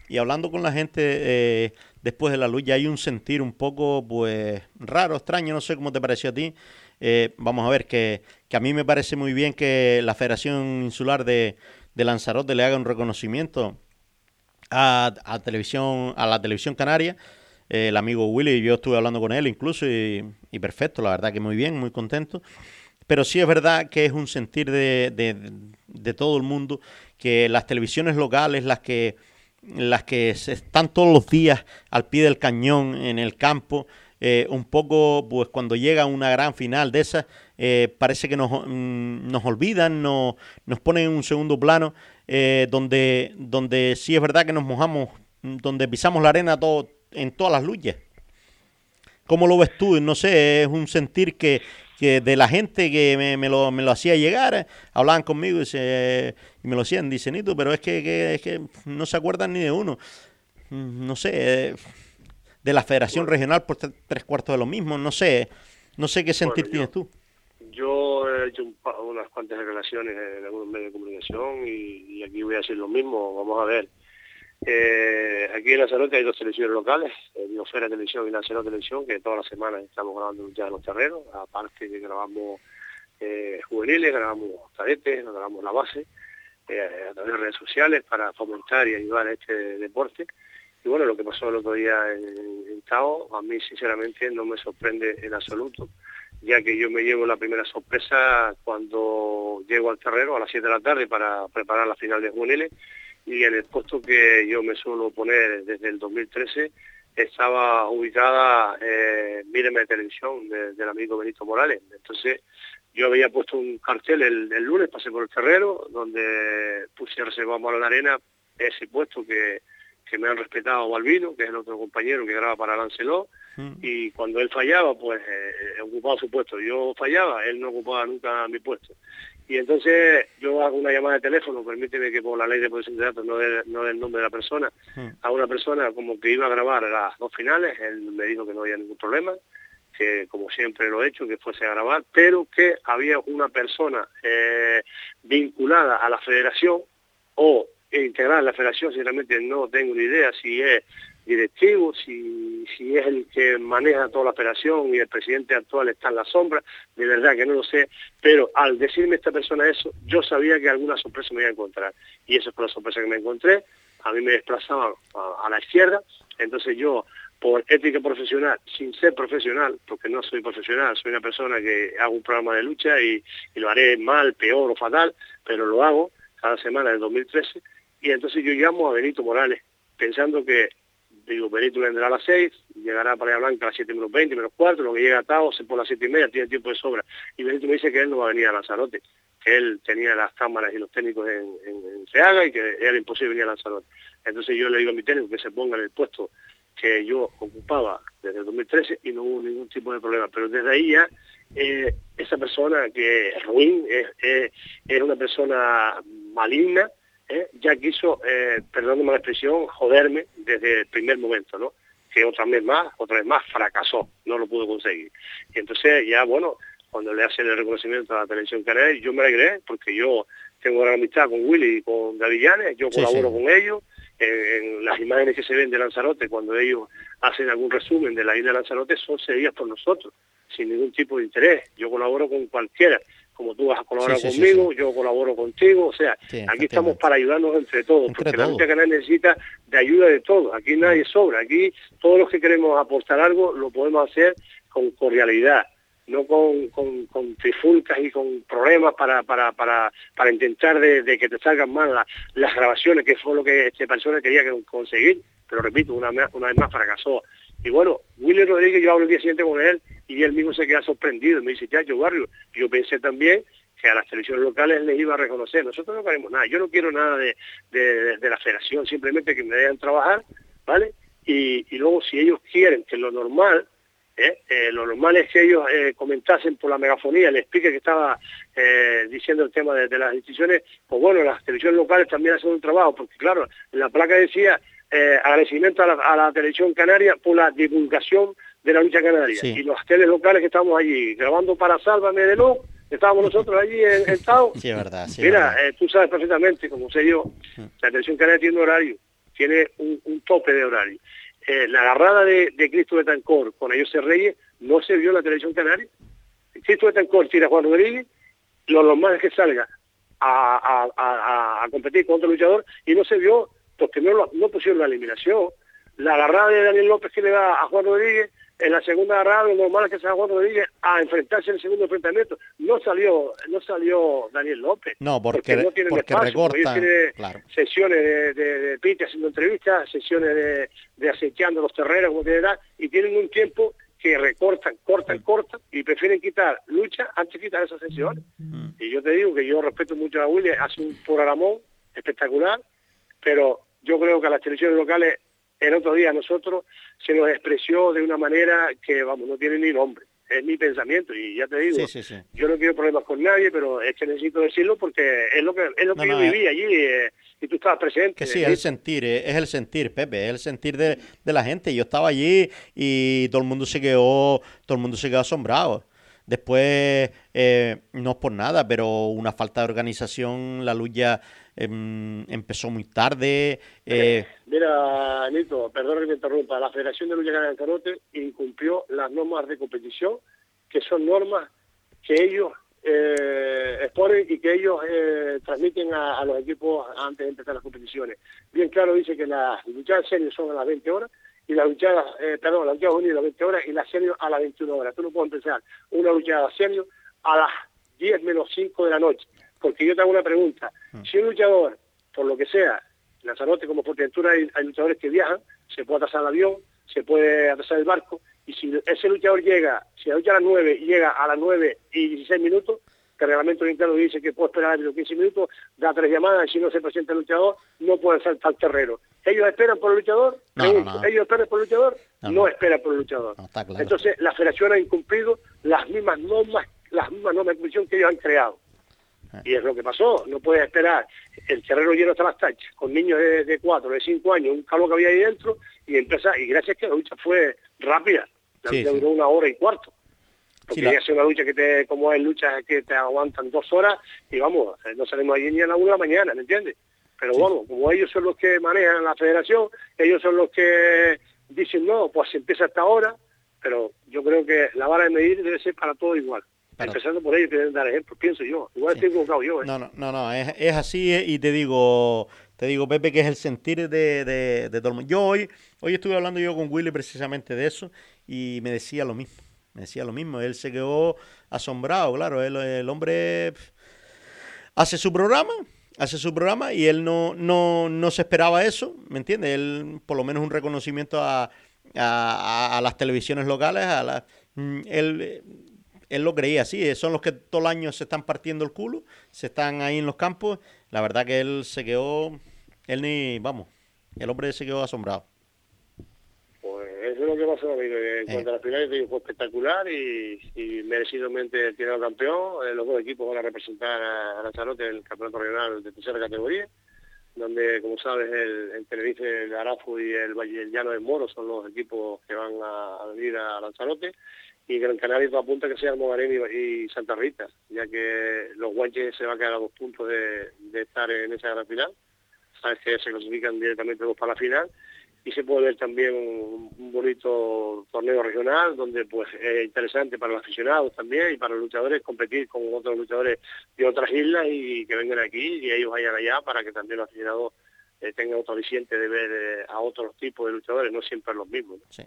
Y hablando con la gente eh, después de la lucha hay un sentir un poco pues raro, extraño, no sé cómo te pareció a ti. Eh, vamos a ver que, que a mí me parece muy bien que la Federación Insular de, de Lanzarote le haga un reconocimiento a, a televisión a la televisión canaria Eh, el amigo Willy yo estuve hablando con él incluso y, y perfecto la verdad que muy bien muy contento pero sí es verdad que es un sentir de, de, de todo el mundo que las televisiones locales las que las que se están todos los días al pie del cañón en el campo eh, un poco pues cuando llega una gran final de esas eh, parece que nos, mm, nos olvidan no, nos ponen en un segundo plano eh, donde donde sí es verdad que nos mojamos donde pisamos la arena todo en todas las luchas ¿Cómo lo ves tú? No sé, es un sentir que, que de la gente que me, me lo, me lo hacía llegar, eh, hablaban conmigo y, dice, y me lo hacían, dicen, Nito, pero es que, que, es que no se acuerdan ni de uno. Mm, No sé, eh, de la Federación Regional por tre- tres cuartos de lo mismo, no sé, no sé qué sentir yo- tienes tú. Yo he hecho un unas cuantas declaraciones en algunos medios de comunicación y, y aquí voy a decir lo mismo. Vamos a ver. Eh, aquí en Lanzarote hay dos televisiones locales, eh, Biosfera Televisión y Lanzarote Televisión, que todas las semanas estamos grabando ya en los terrenos, aparte que grabamos eh, juveniles, grabamos cadetes, grabamos la base, eh, a través de redes sociales para fomentar y ayudar a este deporte. Y bueno, lo que pasó el otro día en, en Tao, a mí sinceramente no me sorprende en absoluto, ya que yo me llevo la primera sorpresa cuando llego al terreno a las 7 de la tarde para preparar la final de juveniles y en el puesto que yo me suelo poner desde el 2013 estaba ubicada eh, Míreme de Televisión de- del amigo Benito Morales. Entonces yo había puesto un cartel el, el lunes, pasé por el terreno, donde puse reservamos a la arena ese puesto que, que me han respetado Balbino, que es el otro compañero que graba para Lancelot, y cuando él fallaba, pues eh, ocupaba su puesto. Yo fallaba, él no ocupaba nunca mi puesto. Y entonces yo hago una llamada de teléfono, permíteme que por la ley de protección de datos no dé no el nombre de la persona, a una persona como que iba a grabar las dos finales, él me dijo que no había ningún problema, que como siempre lo he hecho, que fuese a grabar, pero que había una persona eh, vinculada a la federación o integrada en la federación, sinceramente no tengo ni idea si es directivo, si, si es el que maneja toda la operación y el presidente actual está en la sombra, de verdad que no lo sé, pero al decirme esta persona eso, yo sabía que alguna sorpresa me iba a encontrar, y esa fue la sorpresa que me encontré, a mí me desplazaban a, a la izquierda, entonces yo, por ética profesional, sin ser profesional, porque no soy profesional, soy una persona que hago un programa de lucha y, y lo haré mal, peor o fatal, pero lo hago cada semana del 2013, y entonces yo llamo a Benito Morales, pensando que digo, Benito vendrá a las 6, llegará para allá Blanca a las 7 menos 20, menos cuarto, lo que llega a Tao, se por las 7 y media, tiene tiempo de sobra. Y Benito me dice que él no va a venir a Lanzarote, que él tenía las cámaras y los técnicos en, en, en y que era imposible venir a Lanzarote. Entonces yo le digo a mi técnico que se ponga en el puesto que yo ocupaba desde el 2013 y no hubo ningún tipo de problema. Pero desde ahí ya, eh, esa persona que es ruin, es una persona maligna, ¿eh? ya quiso, eh, perdóname la expresión, joderme desde el primer momento, ¿no? Que otra vez más, otra vez más fracasó, no lo pudo conseguir. Y entonces ya, bueno, cuando le hacen el reconocimiento a la televisión canaria, yo me alegré porque yo tengo gran amistad con Willy y con David Llanes, yo Sí, colaboro sí. con ellos, en, en las imágenes que se ven de Lanzarote, cuando ellos hacen algún resumen de la isla de Lanzarote, son seguidas por nosotros, sin ningún tipo de interés. Yo colaboro con cualquiera, como tú vas a colaborar Sí, sí, sí, conmigo, yo colaboro contigo, o sea, aquí estamos para ayudarnos entre todos, Entre porque la lucha canaria necesita de ayuda de todos, aquí nadie sobra, aquí todos los que queremos aportar algo lo podemos hacer con cordialidad, no con, con, con trifulcas y con problemas para, para, para, para intentar de, de que te salgan mal la- las grabaciones, que fue lo que esta persona quería que- conseguir, pero repito, una, una vez más fracasó. Y bueno, Willy Rodríguez, yo hablo el día siguiente con él y él mismo se queda sorprendido, me dice, Chacho Barrio, yo pensé también que a las televisiones locales les iba a reconocer, nosotros no queremos nada, yo no quiero nada de, de, la federación, simplemente que me dejen trabajar, ¿vale? Y, y luego si ellos quieren que lo normal, ¿eh? Eh, lo normal es que ellos eh, comentasen por la megafonía, le explique que estaba eh, diciendo el tema de, de las instituciones, pues bueno, las televisiones locales también hacen un trabajo, porque claro, en la placa decía eh, agradecimiento a la, a la televisión canaria por la divulgación de la lucha canaria. Sí. Y los teles locales que estamos allí grabando para Sálvame de No, estábamos nosotros allí en, en Tao. [LAUGHS] Sí, es verdad. Sí, Mira, verdad. eh, tú sabes perfectamente, como sé yo, la televisión canaria tiene un horario, tiene un, un tope de horario. Eh, la agarrada de, de Cristo de Tancor con ellos se Reyes no se vio en la televisión canaria. Cristo de Tancor tira a Juan Rodríguez, lo normal es que salga a, a- a- a competir con otro luchador y no se vio porque no, lo- no pusieron la eliminación. La agarrada de Daniel López que le da a Juan Rodríguez, en la segunda agarrada lo normal es que salga Juan Rodríguez a enfrentarse en el segundo enfrentamiento. No salió, no salió Daniel López. No, porque, no tienen porque espacio, porque recortan. tienen Claro. sesiones de, de, de Piti haciendo entrevistas, sesiones de, de acechando los terrenos, como tiene edad, y tienen un tiempo que recortan, cortan, cortan, y prefieren quitar lucha antes de quitar esas sesiones. Y yo te digo que yo respeto mucho a Willy, hace un programón espectacular, pero yo creo que a las televisiones locales el otro día a nosotros se nos expresó de una manera que, vamos, no tiene ni nombre. es mi pensamiento y ya te digo, Sí, sí, sí. yo no quiero problemas con nadie, pero es que necesito decirlo porque es lo que es lo que No, yo no, viví allí eh, y tú estabas presente. Que sí, es el sentir, eh, es el sentir, Pepe, es el sentir de, de la gente. Yo estaba allí y todo el mundo se quedó, todo el mundo se quedó asombrado. Después, eh, no es por nada, pero una falta de organización, la lucha em, empezó muy tarde. eh, Mira, Nito, perdón que me interrumpa, la Federación de Lucha de Lanzarote incumplió las normas de competición, que son normas que ellos eh, exponen y que ellos eh, transmiten a, a los equipos antes de empezar las competiciones. Bien claro dice que las luchadas senior son a las 20 horas y las luchadas, eh, perdón, las luchadas juveniles a las 20 horas y las senior a las 21 horas. Tú no puedes empezar una luchada senior a las 10 menos 5 de la noche. Porque yo te hago una pregunta. Si un luchador, por lo que sea, Lanzarote como Fuerteventura hay, hay luchadores que viajan, se puede atrasar el avión, se puede atrasar el barco, y si ese luchador llega, si la lucha a las 9 y llega a las 9 y 16 minutos, que el reglamento interno dice que puede esperar los 15 minutos, da tres llamadas y si no se presenta el luchador, no puede saltar al terreno. ¿Ellos esperan por el luchador? No, no, Pregunto, no. ¿Ellos esperan por el luchador? No, esperan por el luchador. claro. Entonces, la federación ha incumplido las mismas normas, las mismas normas de competición que ellos han creado. Ah. Y es lo que pasó, no puedes esperar el terreno lleno hasta las tachas, con niños de, de 4, de 5 años, un calor que había ahí dentro, y empieza, y gracias que la lucha fue rápida, la Sí, lucha sí. duró una hora y cuarto. Porque Sí, la- ya es una lucha que te, como es luchas que te aguantan dos horas, y vamos, no salimos allí ni a la una de la mañana, ¿me entiendes? Pero bueno, como ellos son los que manejan la federación, ellos son los que dicen, no, pues empieza hasta ahora, pero yo creo que la vara de medir debe ser para todo igual. Empezando por ellos, que deben dar ejemplo, pienso yo. Igual estoy equivocado yo, ¿eh? No, no, no, no, es, es así eh, y te digo, te digo, Pepe, que es el sentir de, de, de todo el mundo. Yo hoy, hoy estuve hablando yo con Willy precisamente de eso y me decía lo mismo, decía lo mismo. Él se quedó asombrado, claro, el hombre hace su programa, hace su programa y él no, no, no se esperaba eso, ¿me entiendes? Él, por lo menos un reconocimiento a, a, a- las televisiones locales, a la, mm, él, él lo creía así, eh, son los que todo el año se están partiendo el culo, se están ahí en los campos, la verdad que él se quedó, él ni, vamos, el hombre se quedó asombrado. Pues lo que pasó, amigo. En cuanto a las finales, fue espectacular y, y merecidamente tirado campeón. Eh, los dos equipos van a representar a, Lanzarote en el campeonato regional de tercera categoría, donde, como sabes, el, el Tenerife, el Arafo y el Valle el Llano del Moro son los equipos que van a, a venir a Lanzarote. Y Gran Canaria todo apunta que sea Almogarén y, y Santa Rita, ya que los guanches se van a quedar a dos puntos de, de estar en esa gran final. Sabes que se clasifican directamente dos para la final y se puede ver también un, un bonito torneo regional donde pues es interesante para los aficionados también y para los luchadores competir con otros luchadores de otras islas y que vengan aquí y ellos vayan allá para que también los aficionados eh, tengan otro aliciente de ver eh, a otros tipos de luchadores, no siempre los mismos. Sí.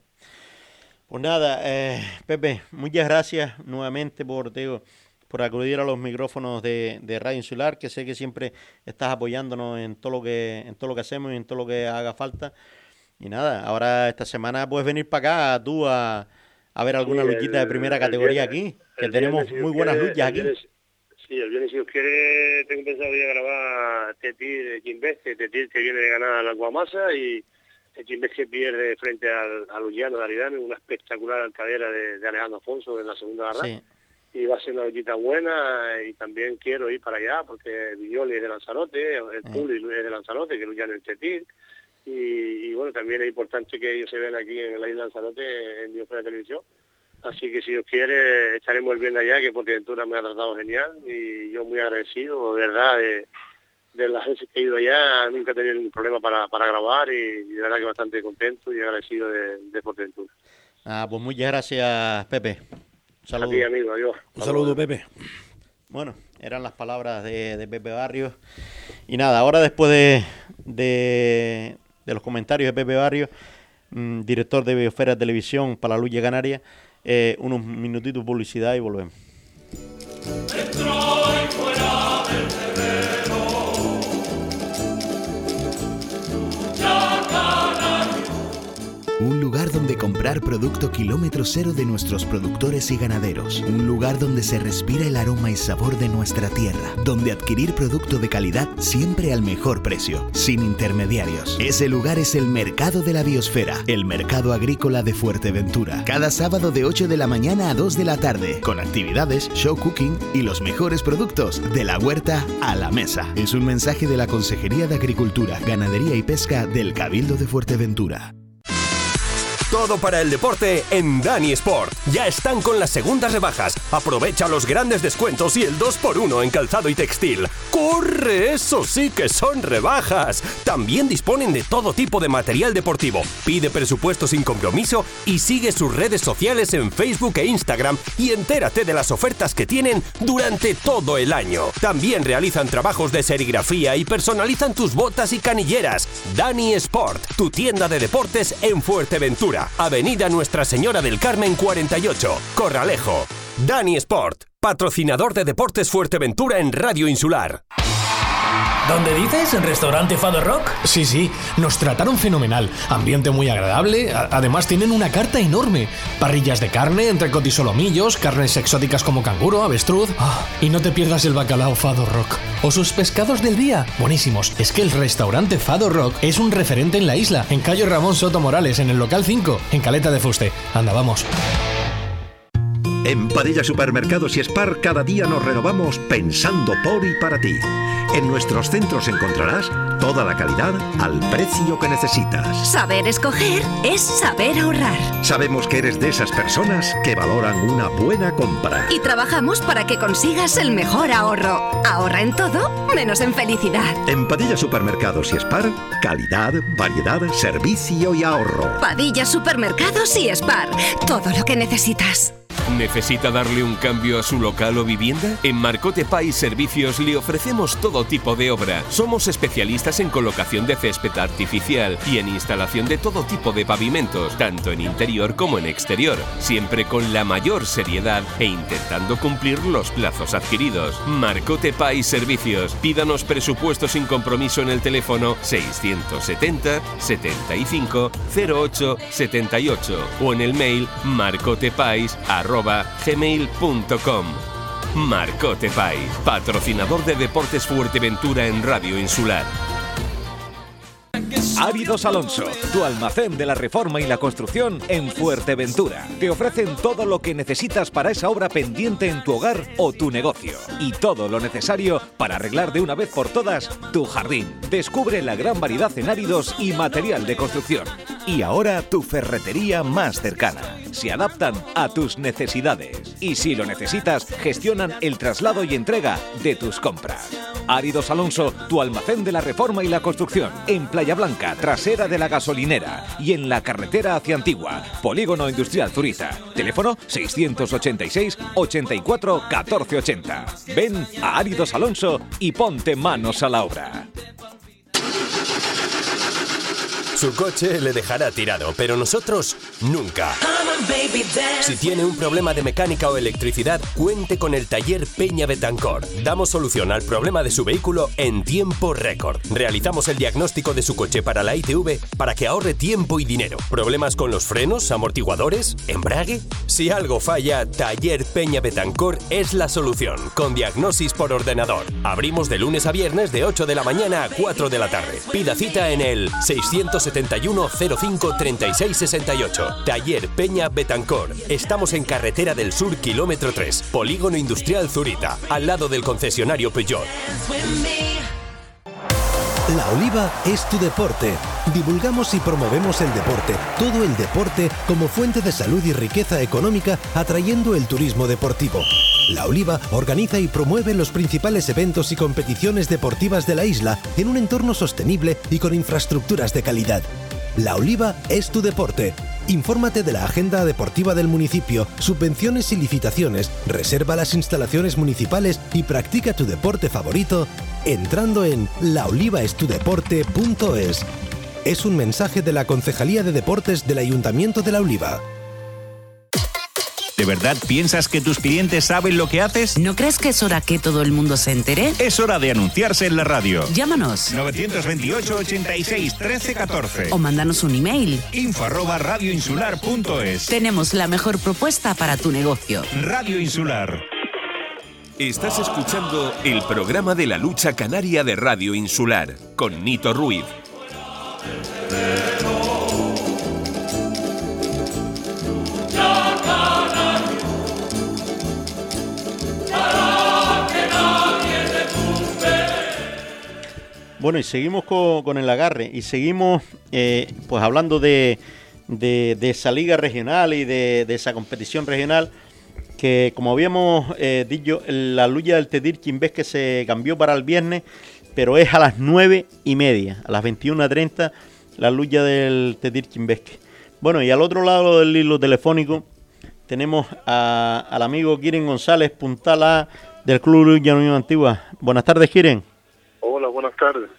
Pues nada, eh, Pepe, muchas gracias nuevamente por, digo, por acudir a los micrófonos de, de Radio Insular, que sé que siempre estás apoyándonos en todo lo que, en todo lo que hacemos y en todo lo que haga falta. Y nada, ahora esta semana puedes venir para acá tú a, a ver alguna Sí, luchita de primera categoría viernes- aquí, que tenemos viernes, si Dios muy buenas luchas aquí. viernes- sí, el viernes, si Dios quiere, tengo pensado ir a grabar Tetir de Quimbeste, Tetir que viene de ganar a la Guamasa y el Quimbeste que pierde frente al, a Luciano de Aridane, una espectacular cadera de, de Alejandro Afonso en la segunda garra. Sí. Y va a ser una luchita buena y también quiero ir para allá porque Villoli es de Lanzarote, el Puli es de Lanzarote, que luchan en el Tetir. Y, y bueno, también es importante que ellos se vean aquí en la isla de Lanzarote en Biosfera Televisión. Así que si Dios quiere, estaremos el viernes allá, que por Ventura me ha tratado genial y yo muy agradecido, de verdad, de, de las veces que he ido allá, nunca he tenido ningún problema para, para grabar y, y de verdad que bastante contento y agradecido de, de Portentura. Ah, pues muchas gracias, Pepe. Un saludo. A ti, amigo, adiós. Un saludo, Pepe. Bueno, eran las palabras de, de Pepe Barrios. Y nada, ahora después de, de, de los comentarios de Pepe Barrios, mm, director de Biosfera Televisión para la Lucha Canaria, eh, unos minutitos de publicidad y volvemos. Un lugar donde comprar producto kilómetro cero de nuestros productores y ganaderos. Un lugar donde se respira el aroma y sabor de nuestra tierra. Donde adquirir producto de calidad siempre al mejor precio, sin intermediarios. Ese lugar es el Mercado de la Biosfera, el Mercado Agrícola de Fuerteventura. Cada sábado de 8 de la mañana a 2 de la tarde, con actividades, show cooking y los mejores productos de la huerta a la mesa. Es un mensaje de la Consejería de Agricultura, Ganadería y Pesca del Cabildo de Fuerteventura. Todo para el deporte en Dani Sport. Ya están con las segundas rebajas. Aprovecha los grandes descuentos y el 2x1 en calzado y textil. ¡Corre! Eso sí que son rebajas. También disponen de todo tipo de material deportivo. Pide presupuesto sin compromiso y sigue sus redes sociales en Facebook e Instagram y entérate de las ofertas que tienen durante todo el año. También realizan trabajos de serigrafía y personalizan tus botas y canilleras. Dani Sport, tu tienda de deportes en Fuerteventura. Avenida Nuestra Señora del Carmen 48, Corralejo. Dani Sport, patrocinador de Deportes Fuerteventura en Radio Insular. ¿Dónde dices? ¿En restaurante Fado Rock? Sí, sí, nos trataron fenomenal. Ambiente muy agradable. a- además, tienen una carta enorme: parrillas de carne, entrecot y solomillos, carnes exóticas como canguro, avestruz. Ah, y no te pierdas el bacalao Fado Rock. O sus pescados del día. Buenísimos. Es que el restaurante Fado Rock es un referente en la isla, en Cayo Ramón Soto Morales, en el local 5, en Caleta de Fuste. Anda, vamos. En Padilla Supermercados y Spar cada día nos renovamos pensando por y para ti. En nuestros centros encontrarás toda la calidad al precio que necesitas. Saber escoger es saber ahorrar. Sabemos que eres de esas personas que valoran una buena compra. Y trabajamos para que consigas el mejor ahorro. Ahorra en todo, menos en felicidad. En Padilla Supermercados y Spar, calidad, variedad, servicio y ahorro. Padilla Supermercados y Spar. Todo lo que necesitas. ¿Necesita darle un cambio a su local o vivienda? En Marcote Pay Servicios le ofrecemos todo tipo de obra. Somos especialistas en colocación de césped artificial y en instalación de todo tipo de pavimentos, tanto en interior como en exterior, siempre con la mayor seriedad e intentando cumplir los plazos adquiridos. Marcote Pay Servicios. Pídanos presupuesto sin compromiso en el teléfono 670 75 08 78 o en el mail marcotepais@gmail.com. Marcote Pais, patrocinador de Deportes Fuerteventura en Radio Insular. Áridos Alonso, tu almacén de la reforma y la construcción en Fuerteventura. Te ofrecen todo lo que necesitas para esa obra pendiente en tu hogar o tu negocio. Y todo lo necesario para arreglar de una vez por todas tu jardín. Descubre la gran variedad en áridos y material de construcción. Y ahora tu ferretería más cercana. Se adaptan a tus necesidades. Y si lo necesitas, gestionan el traslado y entrega de tus compras. Áridos Alonso, tu almacén de la reforma y la construcción. En Blanca, trasera de la gasolinera. Y en la carretera hacia Antigua. Polígono Industrial Zurita. Teléfono 686 84 1480. Ven a Áridos Alonso y ponte manos a la obra. Su coche le dejará tirado, pero nosotros nunca. Si tiene un problema de mecánica o electricidad, cuente con el taller Peña Betancor. Damos solución al problema de su vehículo en tiempo récord. Realizamos el diagnóstico de su coche para la ITV para que ahorre tiempo y dinero. ¿Problemas con los frenos, amortiguadores, embrague? Si algo falla, Taller Peña Betancor es la solución, con diagnosis por ordenador. Abrimos de lunes a viernes de 8 de la mañana a 4 de la tarde. Pida cita en el 671 05 36 68. Taller Peña Betancor. Estamos en Carretera del Sur, kilómetro 3, Polígono Industrial Zurita, al lado del concesionario Peugeot. La Oliva es tu deporte. Divulgamos y promovemos el deporte, todo el deporte como fuente de salud y riqueza económica, atrayendo el turismo deportivo. La Oliva organiza y promueve los principales eventos y competiciones deportivas de la isla en un entorno sostenible y con infraestructuras de calidad. La Oliva es tu deporte. Infórmate de la agenda deportiva del municipio, subvenciones y licitaciones, reserva las instalaciones municipales y practica tu deporte favorito entrando en laolivaestudeporte.es. Es un mensaje de la Concejalía de Deportes del Ayuntamiento de La Oliva. ¿De verdad piensas que tus clientes saben lo que haces? ¿No crees que es hora que todo el mundo se entere? Es hora de anunciarse en la radio. Llámanos. 928 86 13 14. O mándanos un email. Info arroba radioinsular.es. Tenemos la mejor propuesta para tu negocio. Radio Insular. Estás escuchando el programa de la lucha canaria de Radio Insular con Nito Ruiz. Bueno, y seguimos con, con el agarre y seguimos eh, pues hablando de, de- esa liga regional y de, de esa competición regional que como habíamos eh, dicho, la lucha del Tedir Quimbés que se cambió para el viernes, pero es a las nueve y media, a las 21.30 la lucha del Tedir Quimbesque. Bueno, y al otro lado del hilo telefónico tenemos al amigo Kiren González, puntal A del Club Lucha Unión Antigua. Buenas tardes, Kiren. Hola, buenas tardes.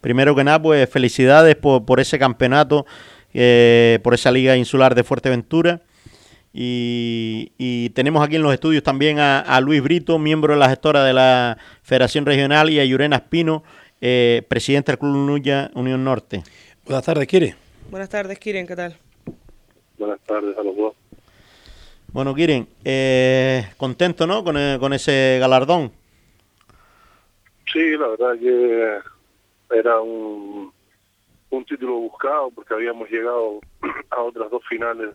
Primero que nada, pues felicidades por, por ese campeonato, eh, por esa Liga Insular de Fuerteventura. Y, y tenemos aquí en los estudios también a, a Luis Brito, miembro de la gestora de la Federación Regional, y a Yurena Espino, eh, presidente del Club Nuya Unión Norte. Buenas tardes, Kire. Buenas tardes, Kiren, ¿qué tal? Buenas tardes a los dos. Bueno, Kiren, eh, contento, ¿no? Con, eh, con ese galardón. Sí, la verdad que era un, un título buscado porque habíamos llegado [CLEARS THROAT] a otras dos finales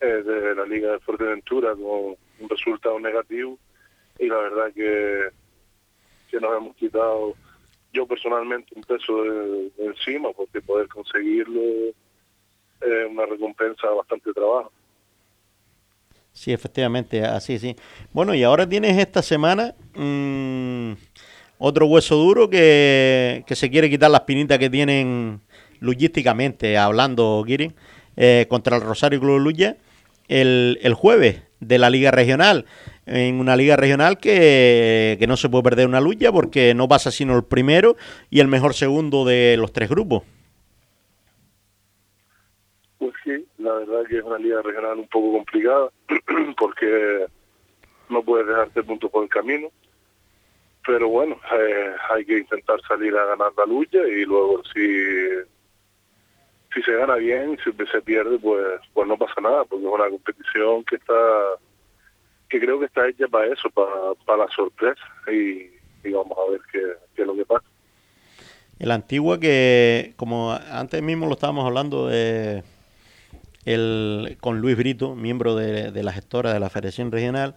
eh, de la Liga de Fuerteventura con un resultado negativo y la verdad que, que nos hemos quitado yo personalmente un peso de, encima porque poder conseguirlo es una recompensa bastante trabajo. Sí, efectivamente, así, sí. Bueno, y ahora tienes esta semana mm, otro hueso duro que, que se quiere quitar las pinitas que tienen logísticamente hablando, Kirin, eh, contra el Rosario Club Luya el, el jueves de la Liga Regional. En una Liga Regional que, que no se puede perder una lucha porque no pasa sino el primero y el mejor segundo de los tres grupos. Pues sí, la verdad que es una liga regional un poco complicada [CLEARS THROAT] porque no puedes dejarte puntos por el camino. Pero bueno, eh, hay que intentar salir a ganar la lucha y luego si si se gana bien si se pierde, pues pues no pasa nada porque es una competición que está que creo que está hecha para eso, para, para la sorpresa y, y vamos a ver qué, qué es lo que pasa. El Antigua que, como antes mismo lo estábamos hablando eh, el, con Luis Brito, miembro de, de la gestora de la Federación Regional,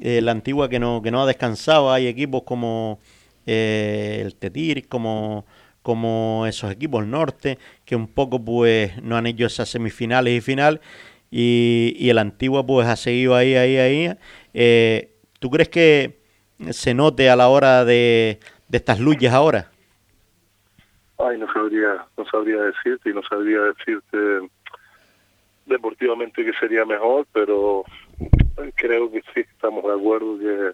eh, la Antigua que no, que no ha descansado, hay equipos como eh, el Tetir, como, como esos equipos norte, que un poco pues no han hecho esas semifinales y final, y, y el Antigua pues ha seguido ahí, ahí, ahí. Eh, ¿Tú crees que se note a la hora de, de estas luchas ahora? Ay, no sabría, no sabría decirte y no sabría decirte deportivamente que sería mejor, pero [LAUGHS] creo que sí, estamos de acuerdo que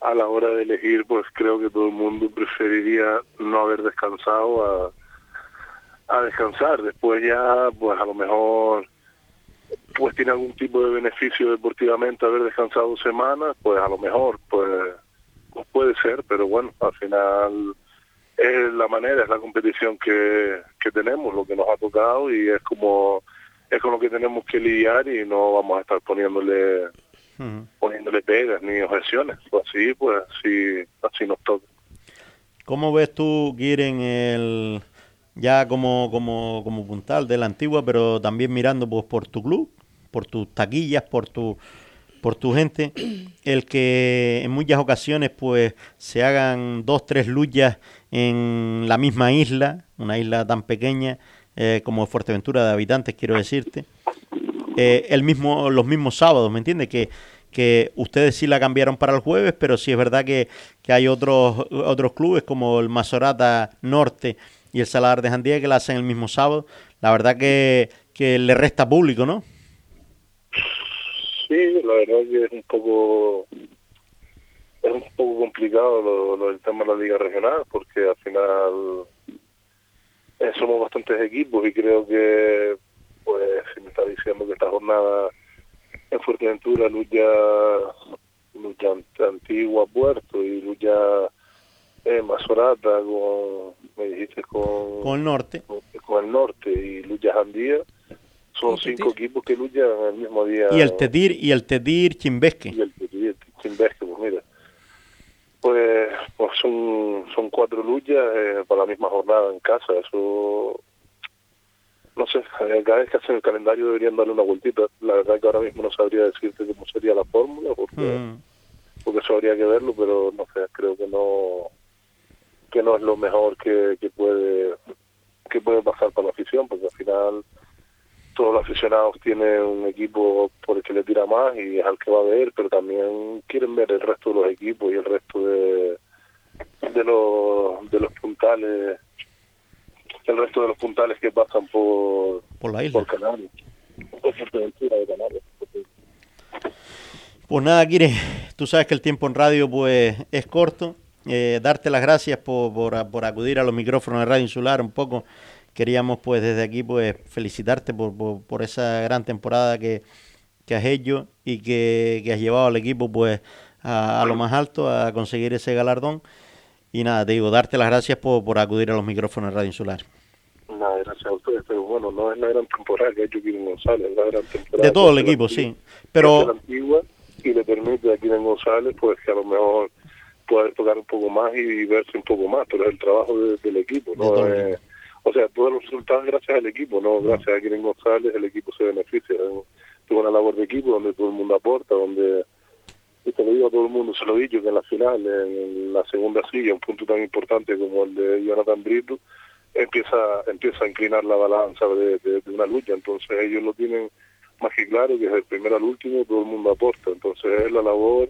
a la hora de elegir, pues creo que todo el mundo preferiría no haber descansado a, a descansar. Después ya, pues a lo mejor, pues tiene algún tipo de beneficio deportivamente haber descansado semanas, pues a lo mejor, pues, pues puede ser, pero bueno, al final es la manera, es la competición que, que tenemos, lo que nos ha tocado y es como es con lo que tenemos que lidiar y no vamos a estar poniéndole poniéndole pegas ni objeciones. Pues así, pues así, así nos toca. ¿Cómo ves tú, Kiren, el ya como, como, como puntal de la antigua, pero también mirando pues por tu club, por tus taquillas, por tu por tu gente, [CLEARS THROAT] el que en muchas ocasiones pues se hagan dos, tres luchas en la misma isla, una isla tan pequeña eh, como Fuerteventura de habitantes, quiero decirte, eh, el mismo, los mismos sábados, ¿me entiendes? Que, que ustedes sí la cambiaron para el jueves, pero sí es verdad que, que hay otros, otros clubes como el Mazorata Norte y el Salar de Jandía que la hacen el mismo sábado. La verdad que, que le resta público, ¿no? Sí, la verdad que es un poco es un poco complicado lo, lo del tema de la liga regional porque al final eh, somos bastantes equipos y creo que pues si me está diciendo que esta jornada en Fuerteventura, lucha, lucha antigua Puerto y lucha eh, Mazorata con, me dijiste, con, Con el norte. con, con el norte y lucha Jandía. Son cinco equipos que luchan el mismo día. Y el Tetir y el Tetir Chimbesque. y el Tetir Chimbesque, pues mira. Pues, pues son, son cuatro luchas eh, para la misma jornada en casa. Eso, no sé, eh, cada vez que hacen el calendario deberían darle una vueltita. La verdad que ahora mismo no sabría decirte cómo sería la fórmula, porque, Mm. porque eso habría que verlo, pero no sé, creo que no que no es lo mejor que, que puede que puede pasar para la afición, porque al final todos los aficionados tienen un equipo por el que le tira más y es al que va a ver, pero también quieren ver el resto de los equipos y el resto de, de los de los puntales, el resto de los puntales que pasan por Por la isla. por Canarias, por Fuerteventura de Canarias. Pues nada, Kire, tú sabes que el tiempo en radio pues es corto. Eh, darte las gracias por, por, por acudir a los micrófonos de Radio Insular un poco. Queríamos pues desde aquí pues felicitarte por, por, por esa gran temporada que, que has hecho y que, que has llevado al equipo pues a, a lo más alto, a conseguir ese galardón. Y nada, te digo, darte las gracias por, por acudir a los micrófonos de Radio Insular. Nada, gracias a ustedes, pero bueno, no es la gran temporada que ha hecho Kirin González, la gran temporada. De todo el equipo, antigua- sí. Pero la antigua y le permite a Kirin González pues que a lo mejor poder tocar un poco más y verse un poco más, pero es el trabajo de- del equipo, ¿no? Eh, o sea, todos los resultados gracias al equipo, no gracias a Kirin González, el equipo se beneficia. Es una labor de equipo donde todo el mundo aporta, donde y te lo digo a todo el mundo, se lo he dicho, que en la final, en la segunda silla, un punto tan importante como el de Jonathan Brito, empieza empieza a inclinar la balanza de, una lucha. Entonces ellos lo tienen más que claro, que desde el primero al último todo el mundo aporta. Entonces es la labor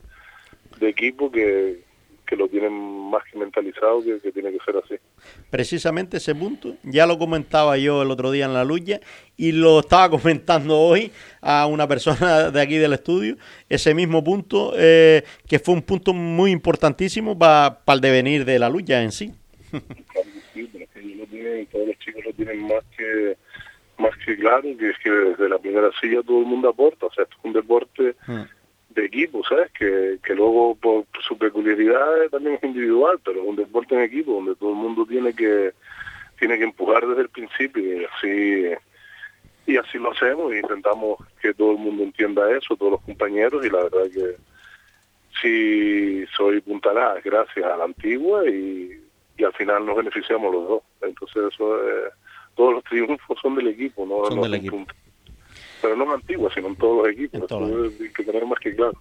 de equipo que, que lo tienen más que mentalizado, que, que tiene que ser así. precisamente ese punto ya lo comentaba yo el otro día en la lucha y lo [LAUGHS] estaba comentando hoy a una persona de aquí del estudio ese mismo punto eh, que fue un punto muy importantísimo para el devenir de la lucha en sí Sí, pero es que lo tienen, todos los chicos lo tienen más que más que claro, que es que desde la primera silla todo el mundo aporta. O sea, esto es un deporte de equipo, ¿sabes? Que, que luego también es individual, pero es un deporte en equipo donde todo el mundo tiene que tiene que empujar desde el principio y así y así lo hacemos e intentamos que todo el mundo entienda eso, todos los compañeros y la verdad que sí soy puntalada gracias a la antigua y, y al final nos beneficiamos los dos. Entonces eso es- todos los triunfos son del equipo, no Son no del equipo. Pero no en antigua, sino en todos los equipos. Eso hay que tener más que claro.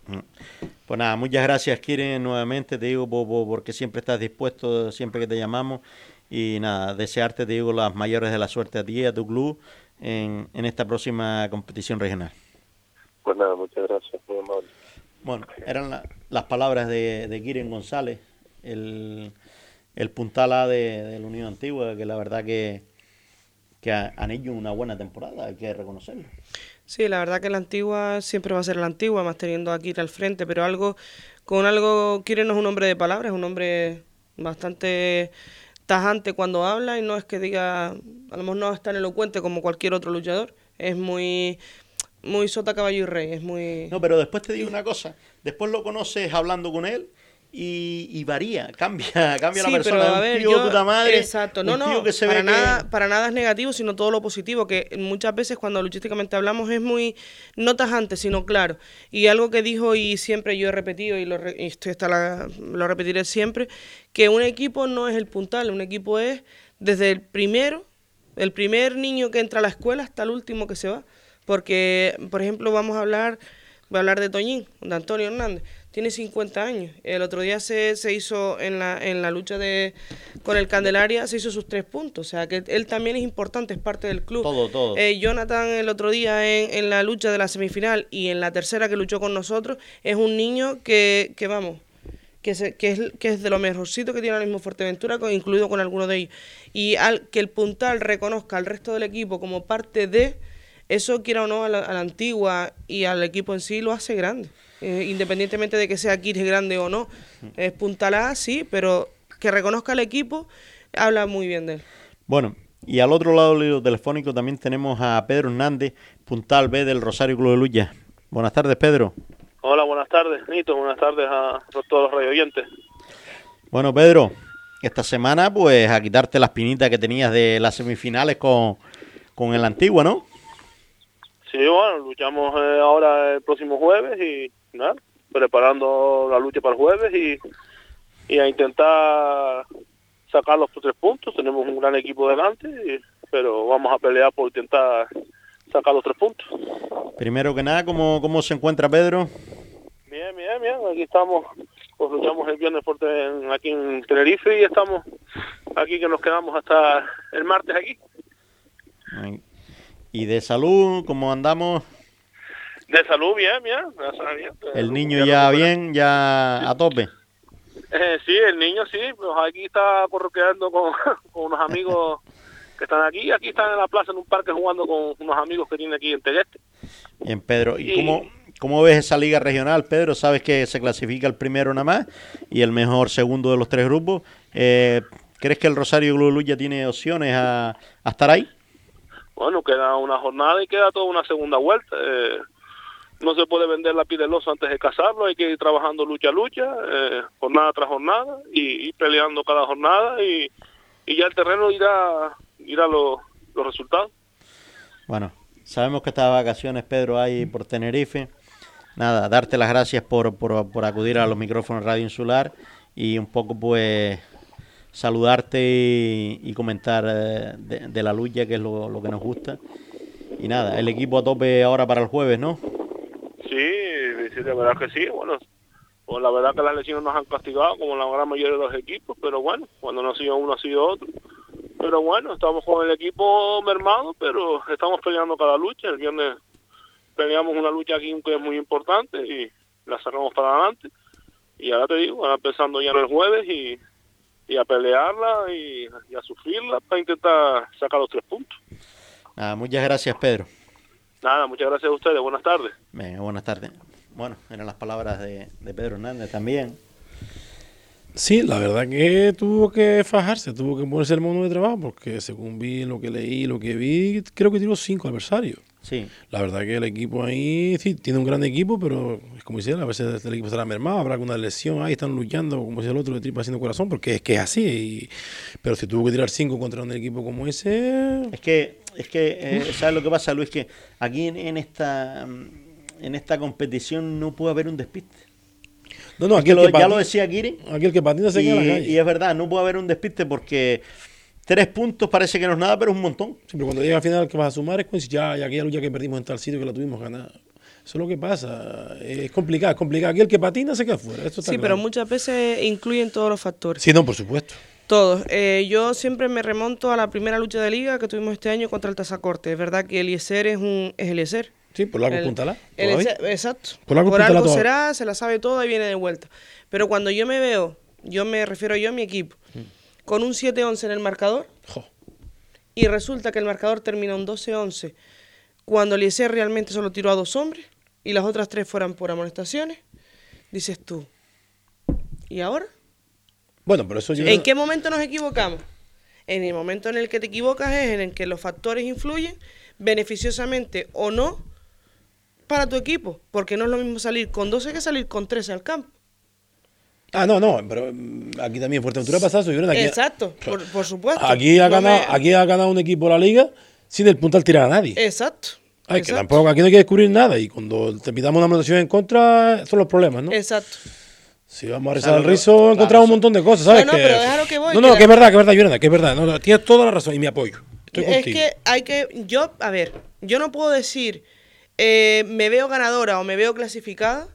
Pues nada muchas gracias Kiren nuevamente te digo por- por- porque siempre estás dispuesto siempre que te llamamos y nada desearte te digo las mayores de la suerte a ti y a tu club en, en esta próxima competición regional Pues nada, muchas gracias, muy amable. Bueno, eran la- las palabras de, de Kiren González, el, el puntal A de, de la Unión Antigua, que la verdad que, que ha- han hecho una buena temporada, hay que reconocerlo. Sí, la verdad que la antigua siempre va a ser la antigua, más teniendo a Kira al frente, pero algo, con algo, Kira no es un hombre de palabras, es un hombre bastante tajante cuando habla y no es que diga, a lo mejor no es tan elocuente como cualquier otro luchador, es muy, muy sota, caballo y rey, es muy... No, pero después te digo una cosa, después lo conoces hablando con él y, y varía, [LAUGHS] cambia, cambia Sí, la persona. pero a un tío yo- puta madre, exacto, no, un tío no, que se para ve que- nada, para nada es negativo, sino todo lo positivo, que muchas veces cuando luchísticamente hablamos es muy no tajante, sino claro. Y algo que dijo y siempre yo he repetido y lo, re- y estoy hasta la- lo repetiré siempre, que un equipo no es el puntal, un equipo es desde el primero, el primer niño que entra a la escuela hasta el último que se va. Porque, por ejemplo, vamos a hablar, voy a hablar de Toñín, de Antonio Hernández. Tiene 50 años. El otro día se, se hizo en la, en la lucha de con el Candelaria, se hizo sus tres puntos. O sea, que él también es importante, es parte del club. Todo, todo. Eh, Jonathan el otro día en, en la lucha de la semifinal y en la tercera que luchó con nosotros, es un niño que, que vamos, que, se- que, es, que es de lo mejorcito que tiene ahora mismo Fuerteventura, con- incluido con algunos de ellos. Y al que el puntal reconozca al resto del equipo como parte de, eso quiera o no a la, a la antigua y al equipo en sí lo hace grande. Eh, independientemente de que sea Kiris grande o no. Es puntalada, sí, pero que reconozca al equipo, habla muy bien de él. Bueno, y al otro lado del hilo telefónico también tenemos a Pedro Hernández, puntal B del Rosario Club de Lucha. Buenas tardes, Pedro. Hola, buenas tardes, Nito. Buenas tardes a todos los radio oyentes. Bueno, Pedro, esta semana, pues a quitarte las pinitas que tenías de las semifinales con, con el Antigua, ¿no? Sí, bueno, luchamos eh, ahora el próximo jueves y nada, preparando la lucha para el jueves y, y a intentar sacar los tres puntos. Tenemos un gran equipo delante, pero vamos a pelear por intentar sacar los tres puntos. Primero que nada, ¿cómo, cómo se encuentra Pedro? Bien, bien, bien. Aquí estamos, pues luchamos el viernes fuerte aquí en Tenerife y estamos aquí que nos quedamos hasta el martes aquí. ¿Y de salud, cómo andamos? De salud, bien, bien. bien. ¿El niño ya bien, ya a tope? Eh, sí, el niño sí, pues aquí está corroqueando con, [LAUGHS] con unos amigos que están aquí. Aquí están en la plaza, en un parque, jugando con unos amigos que tiene aquí en Tegueste. Bien, Pedro. ¿Y, cómo, cómo ves esa liga regional, Pedro? Sabes que se clasifica el primero nada más y el mejor segundo de los tres grupos. Eh, ¿Crees que el Rosario Club ya tiene opciones a, a, estar ahí? Bueno, queda una jornada y queda toda una segunda vuelta. Eh, no se puede vender la piel del oso antes de casarlo, hay que ir trabajando lucha a lucha, eh, jornada tras jornada, y, y, peleando cada jornada, y, y ya el terreno irá, irá los resultados. Bueno, sabemos que estas vacaciones, Pedro, hay por Tenerife. Nada, darte las gracias por, por, por acudir a los micrófonos Radio Insular y un poco pues saludarte y, comentar eh, de, de, la lucha, que es lo, que nos gusta. Y nada, el equipo a tope ahora para el jueves, ¿no? Sí, sí, de verdad que sí. Bueno, pues la verdad que las lesiones nos han castigado, como la gran mayoría de los equipos, pero bueno, cuando no ha sido uno, ha sido otro. Pero bueno, estamos con el equipo mermado, pero estamos peleando cada lucha. El viernes peleamos una lucha aquí que es muy importante y la sacamos para adelante. Y ahora te digo, ahora empezando ya en el jueves y, y a pelearla y, y, a sufrirla para intentar sacar los tres puntos. Ah, muchas gracias, Pedro. Nada, muchas gracias a ustedes. Buenas tardes. Buenas tardes. Bueno, eran las palabras de, de Pedro Hernández también. Sí, la verdad que tuvo que fajarse, tuvo que ponerse el mono de trabajo, porque según vi lo que leí, lo que vi, creo que tiró cinco adversarios. Sí. La verdad que el equipo ahí, sí, tiene un gran equipo, pero es como decía, a veces el equipo estará mermado, habrá alguna lesión, ahí están luchando, como decía el otro, de tripa haciendo corazón, porque es que es así. Y, pero si tuvo que tirar cinco contra un equipo como ese... Es que, es que eh, ¿sabes lo que pasa, Luis? Que aquí en, en esta en esta competición no puede haber un despiste. No, no, aquí lo, ya lo decía Kiri. Aquí el que patina se y, queda en la calle. y es verdad, no puede haber un despiste porque tres puntos parece que no es nada, pero es un montón. Siempre cuando llega al final que vas a sumar es como si ya, ya aquella lucha que perdimos en tal sitio que la tuvimos ganada. Eso es lo que pasa. Es complicado, es complicado. Aquí el que patina se queda fuera. Esto está sí, claro. pero muchas veces incluyen todos los factores. Sí, no, por supuesto. Todos. Eh, yo siempre me remonto a la primera lucha de liga que tuvimos este año contra el Tazacorte. Es verdad que Eliezer es un es Eliezer. Sí, por largo puntalá. Exacto. Por, largo por algo algo será, se la sabe todo y viene de vuelta. Pero cuando yo me veo, yo me refiero yo a mi equipo. Con un 7-11 en el marcador, jo. y resulta que el marcador termina un 12-11, cuando Eliezer realmente solo tiró a dos hombres y las otras tres fueran por amonestaciones, dices tú, ¿y ahora? Bueno, pero eso yo... ¿En qué momento nos equivocamos? En el momento en el que te equivocas es en el que los factores influyen beneficiosamente o no para tu equipo, porque no es lo mismo salir con 12 que salir con 13 al campo. Ah, no, no, pero mm, aquí también Fuerteventura pasada subieron aquí. Exacto, por, por, supuesto. Aquí ha, No ganado, me- aquí ha ganado un equipo la liga sin el puntal tirar a nadie. Exacto. Ay, que tampoco, aquí no hay que descubrir nada y cuando te pidamos una anotación en contra, son los problemas, ¿no? Exacto. Si vamos a rezar Claro, al rizo, encontramos un montón de cosas, ¿sabes? No, no, que, pero déjalo que voy, No, que no, la- que es verdad, que es verdad, Yolanda, que es verdad. No, no, tienes toda la razón y mi apoyo. Estoy es contigo. que hay que, yo, a ver, yo no puedo decir eh, me veo ganadora o me veo clasificada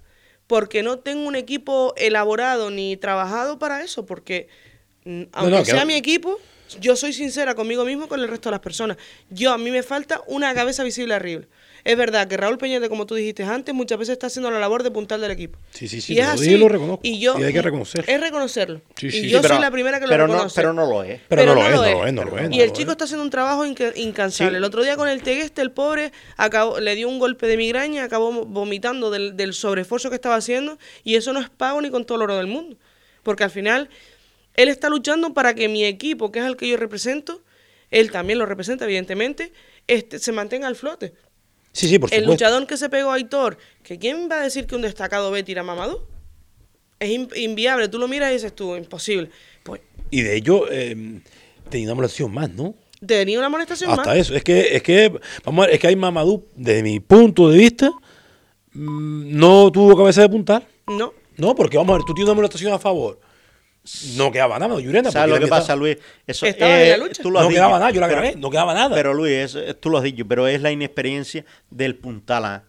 porque no tengo un equipo elaborado ni trabajado para eso, porque mm, aunque no, sea no. mi equipo, yo soy sincera conmigo mismo y con el resto de las personas. Yo, a mí me falta una cabeza visible arriba. Es verdad que Raúl Peñete, como tú dijiste antes, muchas veces está haciendo la labor de puntal del equipo. Sí, sí, sí, y es lo así. y lo reconozco. Y yo, Y hay que reconocerlo. Es reconocerlo. Sí, y sí, yo sí, pero- soy la primera que lo pero no, reconoce. pero no lo es. Pero, no, lo es, no lo es, no lo es. y no el chico es. está haciendo un trabajo inca- incansable. El otro día con el Tegueste, el pobre acabó, le dio un golpe de migraña, acabó vomitando del, del sobreesfuerzo que estaba haciendo y eso no es pago ni con todo el oro del mundo. Porque al final él está luchando para que mi equipo, que es el que yo represento, él también lo representa evidentemente, este, se mantenga al flote. Sí, sí, por El luchador que se pegó a Aitor, que ¿quién va a decir que un destacado B tira a Mamadou? Es in- inviable. Tú lo miras y dices tú, imposible. Pues Y de ello eh, tenía una molestación más, ¿no? tenía una molestación Hasta más. eso. Es que, es que, vamos a ver, es que hay Mamadou, desde mi punto de vista, mm, no tuvo cabeza de puntal. No. No, porque vamos a ver, tú tienes una molestación a favor. No quedaba nada, Llurena. ¿Sabes lo que pasa. Luis? Eso, Estaba en la lucha. tú lo has No dicho, quedaba nada, yo la pero- grabé, no quedaba nada. Pero Luis, eso- eh, tú lo has dicho, pero es la inexperiencia del puntala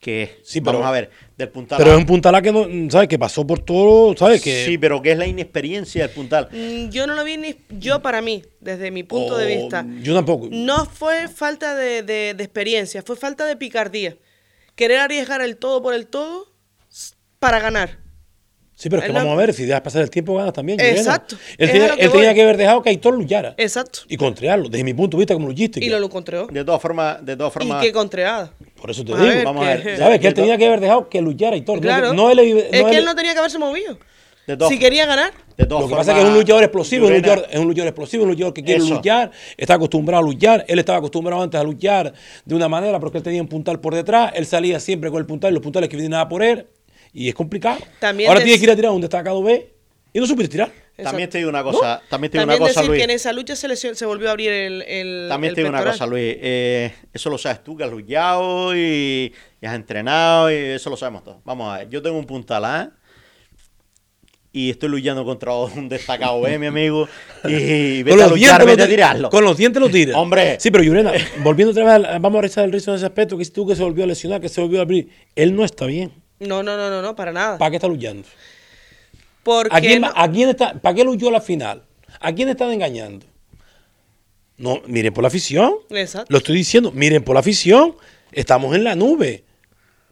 que es. Sí, pero- vamos a ver, del puntal Pero es un puntalá que no, ¿sabes? Que pasó por todo, ¿sabes? Que Sí, pero que es la inexperiencia del puntal. Mm, Yo no lo vi ni. Yo, para mí, desde mi punto de Oh, vista, Yo tampoco. no fue falta de, de- de experiencia, fue falta de picardía. Querer arriesgar el todo por el todo para ganar. Sí, pero es que vamos a ver, si dejas pasar el tiempo, ganas también. Exacto, Él, tenía, a que él tenía voy. que haber dejado que Aitor luchara. Exacto. Y contrearlo, desde mi punto de vista como luchístico. Y lo, lo contreó. De todas formas, de todas Y formas. qué contreada. Por eso te A digo. ver, vamos a que- ver. ¿Sabes? Que él tenía que haber dejado que luchara Aitor. Claro. que- No, él, es que él- él no tenía que haberse movido. de todas- Si quería ganar. de todas Lo que pasa es que es un luchador explosivo, es un luchador, es un luchador explosivo, un luchador que quiere Eso. luchar, está acostumbrado a luchar, él estaba acostumbrado antes a luchar de una manera porque él tenía un puntal por detrás, él salía siempre con el puntal, los puntales que vienen nada por él, y es complicado. También Ahora des- tiene que ir a tirar un destacado B y no supiste tirar. También te digo una cosa, también te digo También una cosa, decir Luis. que en esa lucha se, se volvió a abrir el, el También el te digo una pectoral. cosa, Luis. eh, eso lo sabes tú, que has luchado y, y has entrenado y eso lo sabemos todos. Vamos a ver, yo tengo un puntal A y estoy luchando contra un destacado B, mi amigo. Y vete a luchar, lo vete a ti- tirarlo. Con los dientes lo tira. Hombre. Sí, pero Llurena, volviendo otra vez, vamos a rezar el rizo en ese aspecto, que si tú que se volvió a lesionar, que se volvió a abrir, él no está bien. No, no, no, no, no, para nada. ¿Para qué está luchando? Porque ¿A quién, no- a quién está, ¿Para qué luchó la final? ¿A quién están engañando? No, miren por la afición. Exacto. Lo estoy diciendo, miren por la afición. Estamos en la nube.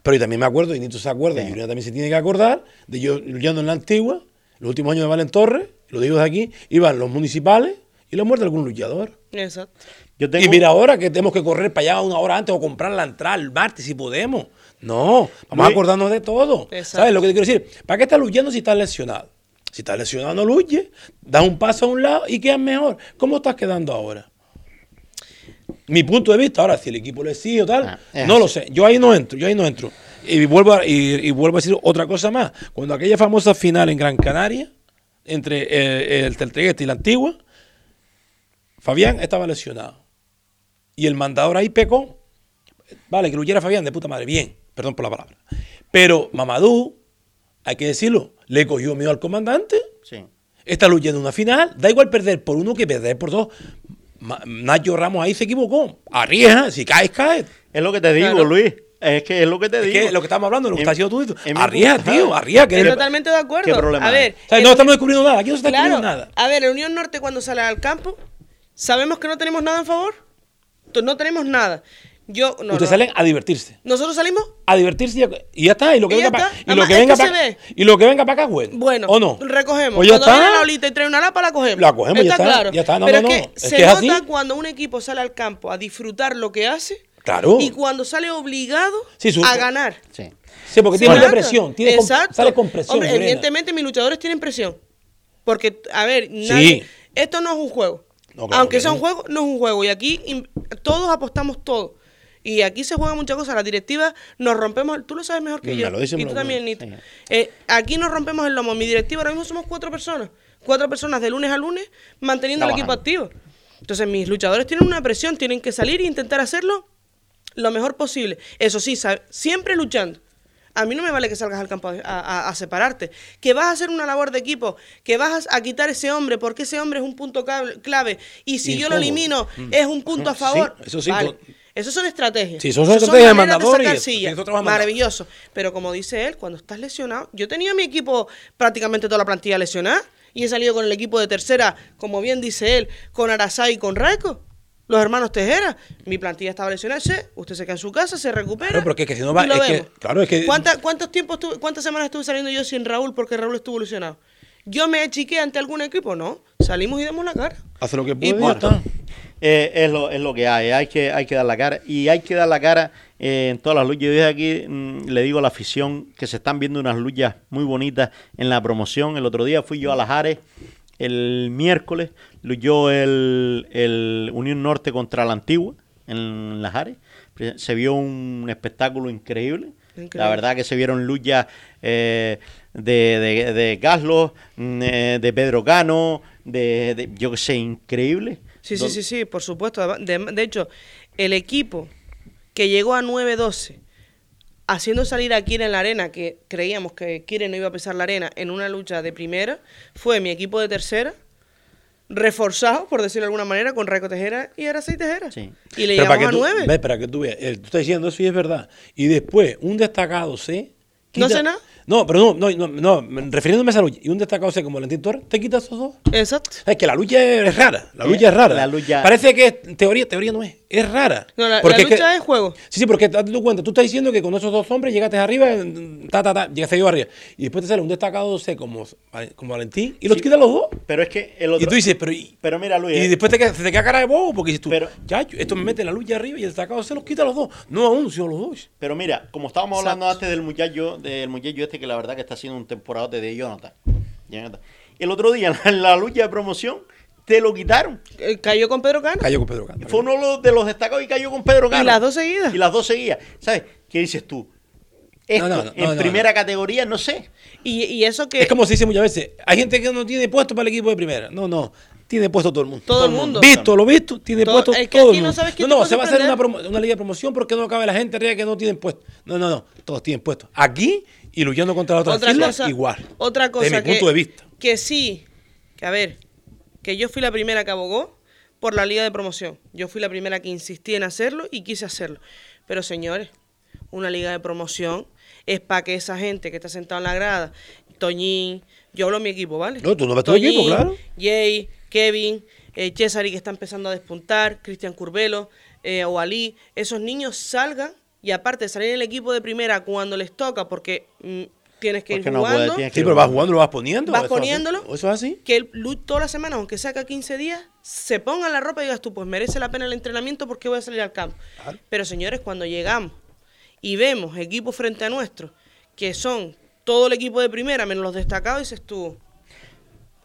Pero yo también me acuerdo, y Nito se acuerda, y Juliana también se tiene que acordar, de yo luchando en la antigua, los últimos años de Valen Torres, lo digo de aquí, iban los municipales y la muerte de algún luchador. Exacto. Yo tengo- Y mira ahora que tenemos que correr para allá una hora antes o comprar la entrada el martes si podemos. No, vamos a Luis- acordarnos de todo. Exacto. ¿Sabes lo que te quiero decir? ¿Para qué estás luchando si estás lesionado? Si estás lesionado no luches, das un paso a un lado y quedas mejor. ¿Cómo estás quedando ahora? Mi punto de vista, ahora si el equipo le sigue o tal, Ah, no así. lo sé. Yo ahí no entro, yo ahí no entro. Y vuelvo a, y, y vuelvo a decir otra cosa más. Cuando aquella famosa final en Gran Canaria, entre eh, el Teltreguete y la Antigua, Fabián estaba lesionado. Y el mandador ahí pecó. Vale, que luchara Fabián de puta madre, bien, perdón por la palabra. Pero Mamadou, hay que decirlo, le cogió miedo al comandante. Sí. Está luchando una final. Da igual perder por uno que perder por dos. Nacho Ramos ahí se equivocó. Arriesga, si caes, caes. Es lo que te digo, Claro. Luis. Es que es lo que te Es digo. que lo que estamos hablando, lo que está haciendo tú. Arriesga, punto- tío, arriesga. Que Estoy totalmente de acuerdo. ¿Qué problema a ver, O sea, el- no estamos descubriendo nada. Aquí no se está claro, descubriendo nada. a ver, el Unión Norte cuando sale al campo, sabemos que no tenemos nada en favor. Entonces, no tenemos nada. Yo, no, Ustedes no. salen a divertirse. Nosotros salimos, A divertirse y ya, y ya está. Y lo que Y venga para está. y lo que es venga para ve. y lo que venga para acá es bueno. bueno, ¿O no? recogemos. Pues ya cuando viene está. la olita y trae una lapa, la cogemos. La cogemos, ya está. está, claro. ya está. No, Pero no, es que no. Es se que es nota así. cuando un equipo sale al campo a disfrutar lo que hace Claro. y cuando sale obligado Sí, su- a ganar. Sí. Sí, porque tiene presión. Tiene con- Exacto. sale con presión. Hombre, evidentemente mis luchadores tienen presión. Porque, a ver, nadie- esto no es un juego. No, claro Aunque que sea un juego, no es un juego. Y aquí todos apostamos todo. Y aquí se juega muchas cosas. La directiva nos rompemos. Tú lo sabes mejor que Me yo. lo y tú lo también. Nito. Eh, aquí nos rompemos el lomo. Mi directiva ahora mismo somos cuatro personas. Cuatro personas de lunes a lunes manteniendo el equipo activo. Entonces mis luchadores tienen una presión. Tienen que salir e intentar hacerlo lo mejor posible. Eso sí, siempre luchando. A mí no me vale que salgas al campo a, a- a separarte. Que vas a hacer una labor de equipo, que vas a, a quitar ese hombre, porque ese hombre es un punto clave. Y si yo lo elimino, Mm. es un punto a Sí, favor. eso sí, Vale. Eso son estrategias. Sí, son estrategias de mandador. Maravilloso. Pero como dice él, cuando estás lesionado, yo tenía mi equipo prácticamente toda la plantilla lesionada y he salido con el equipo de tercera, como bien dice él, con Arasai y con Raico. Los hermanos Tejera, mi plantilla estaba lesionada, sí, usted se queda en su casa, se recupera. Claro, porque es que si no va- es que- vemos. claro, es que- ¿Cuánta- ¿Cuántos tiempos estuve- cuántas semanas estuve saliendo yo sin Raúl porque Raúl estuvo lesionado? ¿Yo me achiqué ante algún equipo? No. Salimos y damos la cara. Hace lo que puede y ya punto. está. Eh, es, lo, es lo que hay, hay que, hay que dar la cara. Y hay que dar la cara eh, en todas las luchas. Yo desde aquí mm, le digo a la afición que se están viendo unas luchas muy bonitas en la promoción. El otro día fui yo a Las Ares, el miércoles, luchó el, el Unión Norte contra la Antigua en Las Ares. Se vio un espectáculo increíble. Increíble. La verdad que se vieron luchas eh, de, de, de Gaslos, mm, eh, de Pedro Cano, de, de- yo que sé, increíble. Sí, sí, sí, sí, por supuesto. De, de hecho, el equipo que llegó a 9-12, haciendo salir a Kira en la arena, que creíamos que Kira no iba a pisar la arena en una lucha de primera, fue mi equipo de tercera, reforzado, por decirlo de alguna manera, con Raico Tejera y Araceli Tejera. Y le llegamos a tú, 9. ves, para que tú veas, eh, tú estás diciendo eso y es verdad. Y después, un destacado C. ¿No sé nada? No, pero no, no, no, no, refiriéndome a esa lucha. Y un destacado C como Valentín Torres, ¿te quitas esos dos? Exacto. Es que la lucha es rara. La Eh, lucha es rara. la lucha- Parece que teoría, teoría no es. Es rara. No, la, Porque la es que- lucha es juego. Sí, sí, porque date tu cuenta, tú estás diciendo que con esos dos hombres llegaste arriba, ta, ta, ta, llegaste yo arriba. Y después te sale un destacado C como, como Valentín y los quitas los dos. Pero es que el otro... Y tú dices, pero y, Pero mira, Luis, y eh, después te, te queda cara de bobo porque dices tú, ya, esto me mete la lucha arriba y el destacado se los quita los dos. No a uno, sino a los dos. Pero mira, como estábamos hablando Exacto. antes del muchacho, del muchacho este que la verdad que está haciendo un temporada de Jonathan. Jonathan. El otro día [LAUGHS] en la lucha de promoción te lo quitaron. Eh, Cayó con Pedro Cano. Cayó con Pedro Cano. Fue uno de los- de los destacados y cayó con Pedro Cano. Y las dos seguidas. Y las dos seguidas. ¿Sabes? ¿Qué dices tú? Esto, No, no, no, en no, no, primera categoría, no sé. Y, y eso que... Es como se dice muchas veces, hay gente que no tiene puesto para el equipo de primera. No, no, tiene puesto todo el mundo. Todo el mundo. Visto, lo visto, tiene Todo- puesto es que todo el no mundo. sabes no, te no, se va a hacer una, una liga de promoción porque no cabe la gente arriba que no tienen puesto. No, no, no, todos tienen puesto. Aquí y luchando contra otras Otra cosa, igual. Otra cosa Desde mi que, punto de vista. que sí, que a ver, que yo fui la primera que abogó por la liga de promoción. Yo fui la primera que insistí en hacerlo y quise hacerlo. Pero señores, una liga de promoción es para que esa gente que está sentada en la grada, Toñín, yo hablo de mi equipo, ¿vale? No, tú no ves tu equipo, claro. Jay, Kevin, eh, Cesari que está empezando a despuntar, Cristian Curbelo, eh, esos niños salgan y aparte de salir en el equipo de primera cuando les toca, porque mm, tienes que Porque ir no puede, jugando, Sí, pero vas jugando, lo vas poniendo. vas eso es así. poniéndolo, Eso es así. que el lu- toda la semana, aunque saca 15 días, se pongan la ropa y digas tú, pues merece la pena el entrenamiento porque voy a salir al campo. Pero señores, cuando llegamos y vemos equipos frente a nuestro, que son todo el equipo de primera, menos los destacados, dices tú,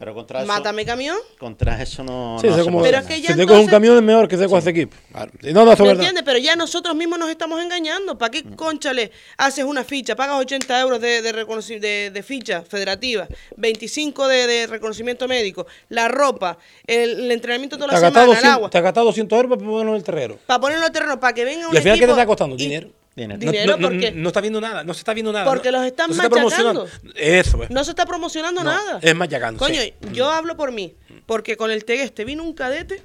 Pero contra eso, mátame camión. contra eso no, Sí, no eso se como, puede Pero es que si ya te coge un camión es mejor que se con ese equipo. Claro. No, no, eso es ¿Me verdad. entiendes? Pero ya nosotros mismos nos estamos engañando. ¿Para qué, conchale, haces una ficha, pagas 80 euros de, de, de- de ficha federativa, 25 de, de reconocimiento médico, la ropa, el, el entrenamiento toda la semana, el 200 agua, te has gastado 200 euros para ponerlo en el terreno. para ponerlo en terreno, para que venga un Y al final, ¿qué te equipo está costando? y- Dinero. Dinero. No- Dinero, no, no, porque- no está viendo nada, no se está viendo nada. Porque no- los están no está machacando. promocionando. Eso, pues. No se está promocionando No, nada. es machacando, Coño, sí. yo hablo por mí. Porque con el Tegueste vino un cadete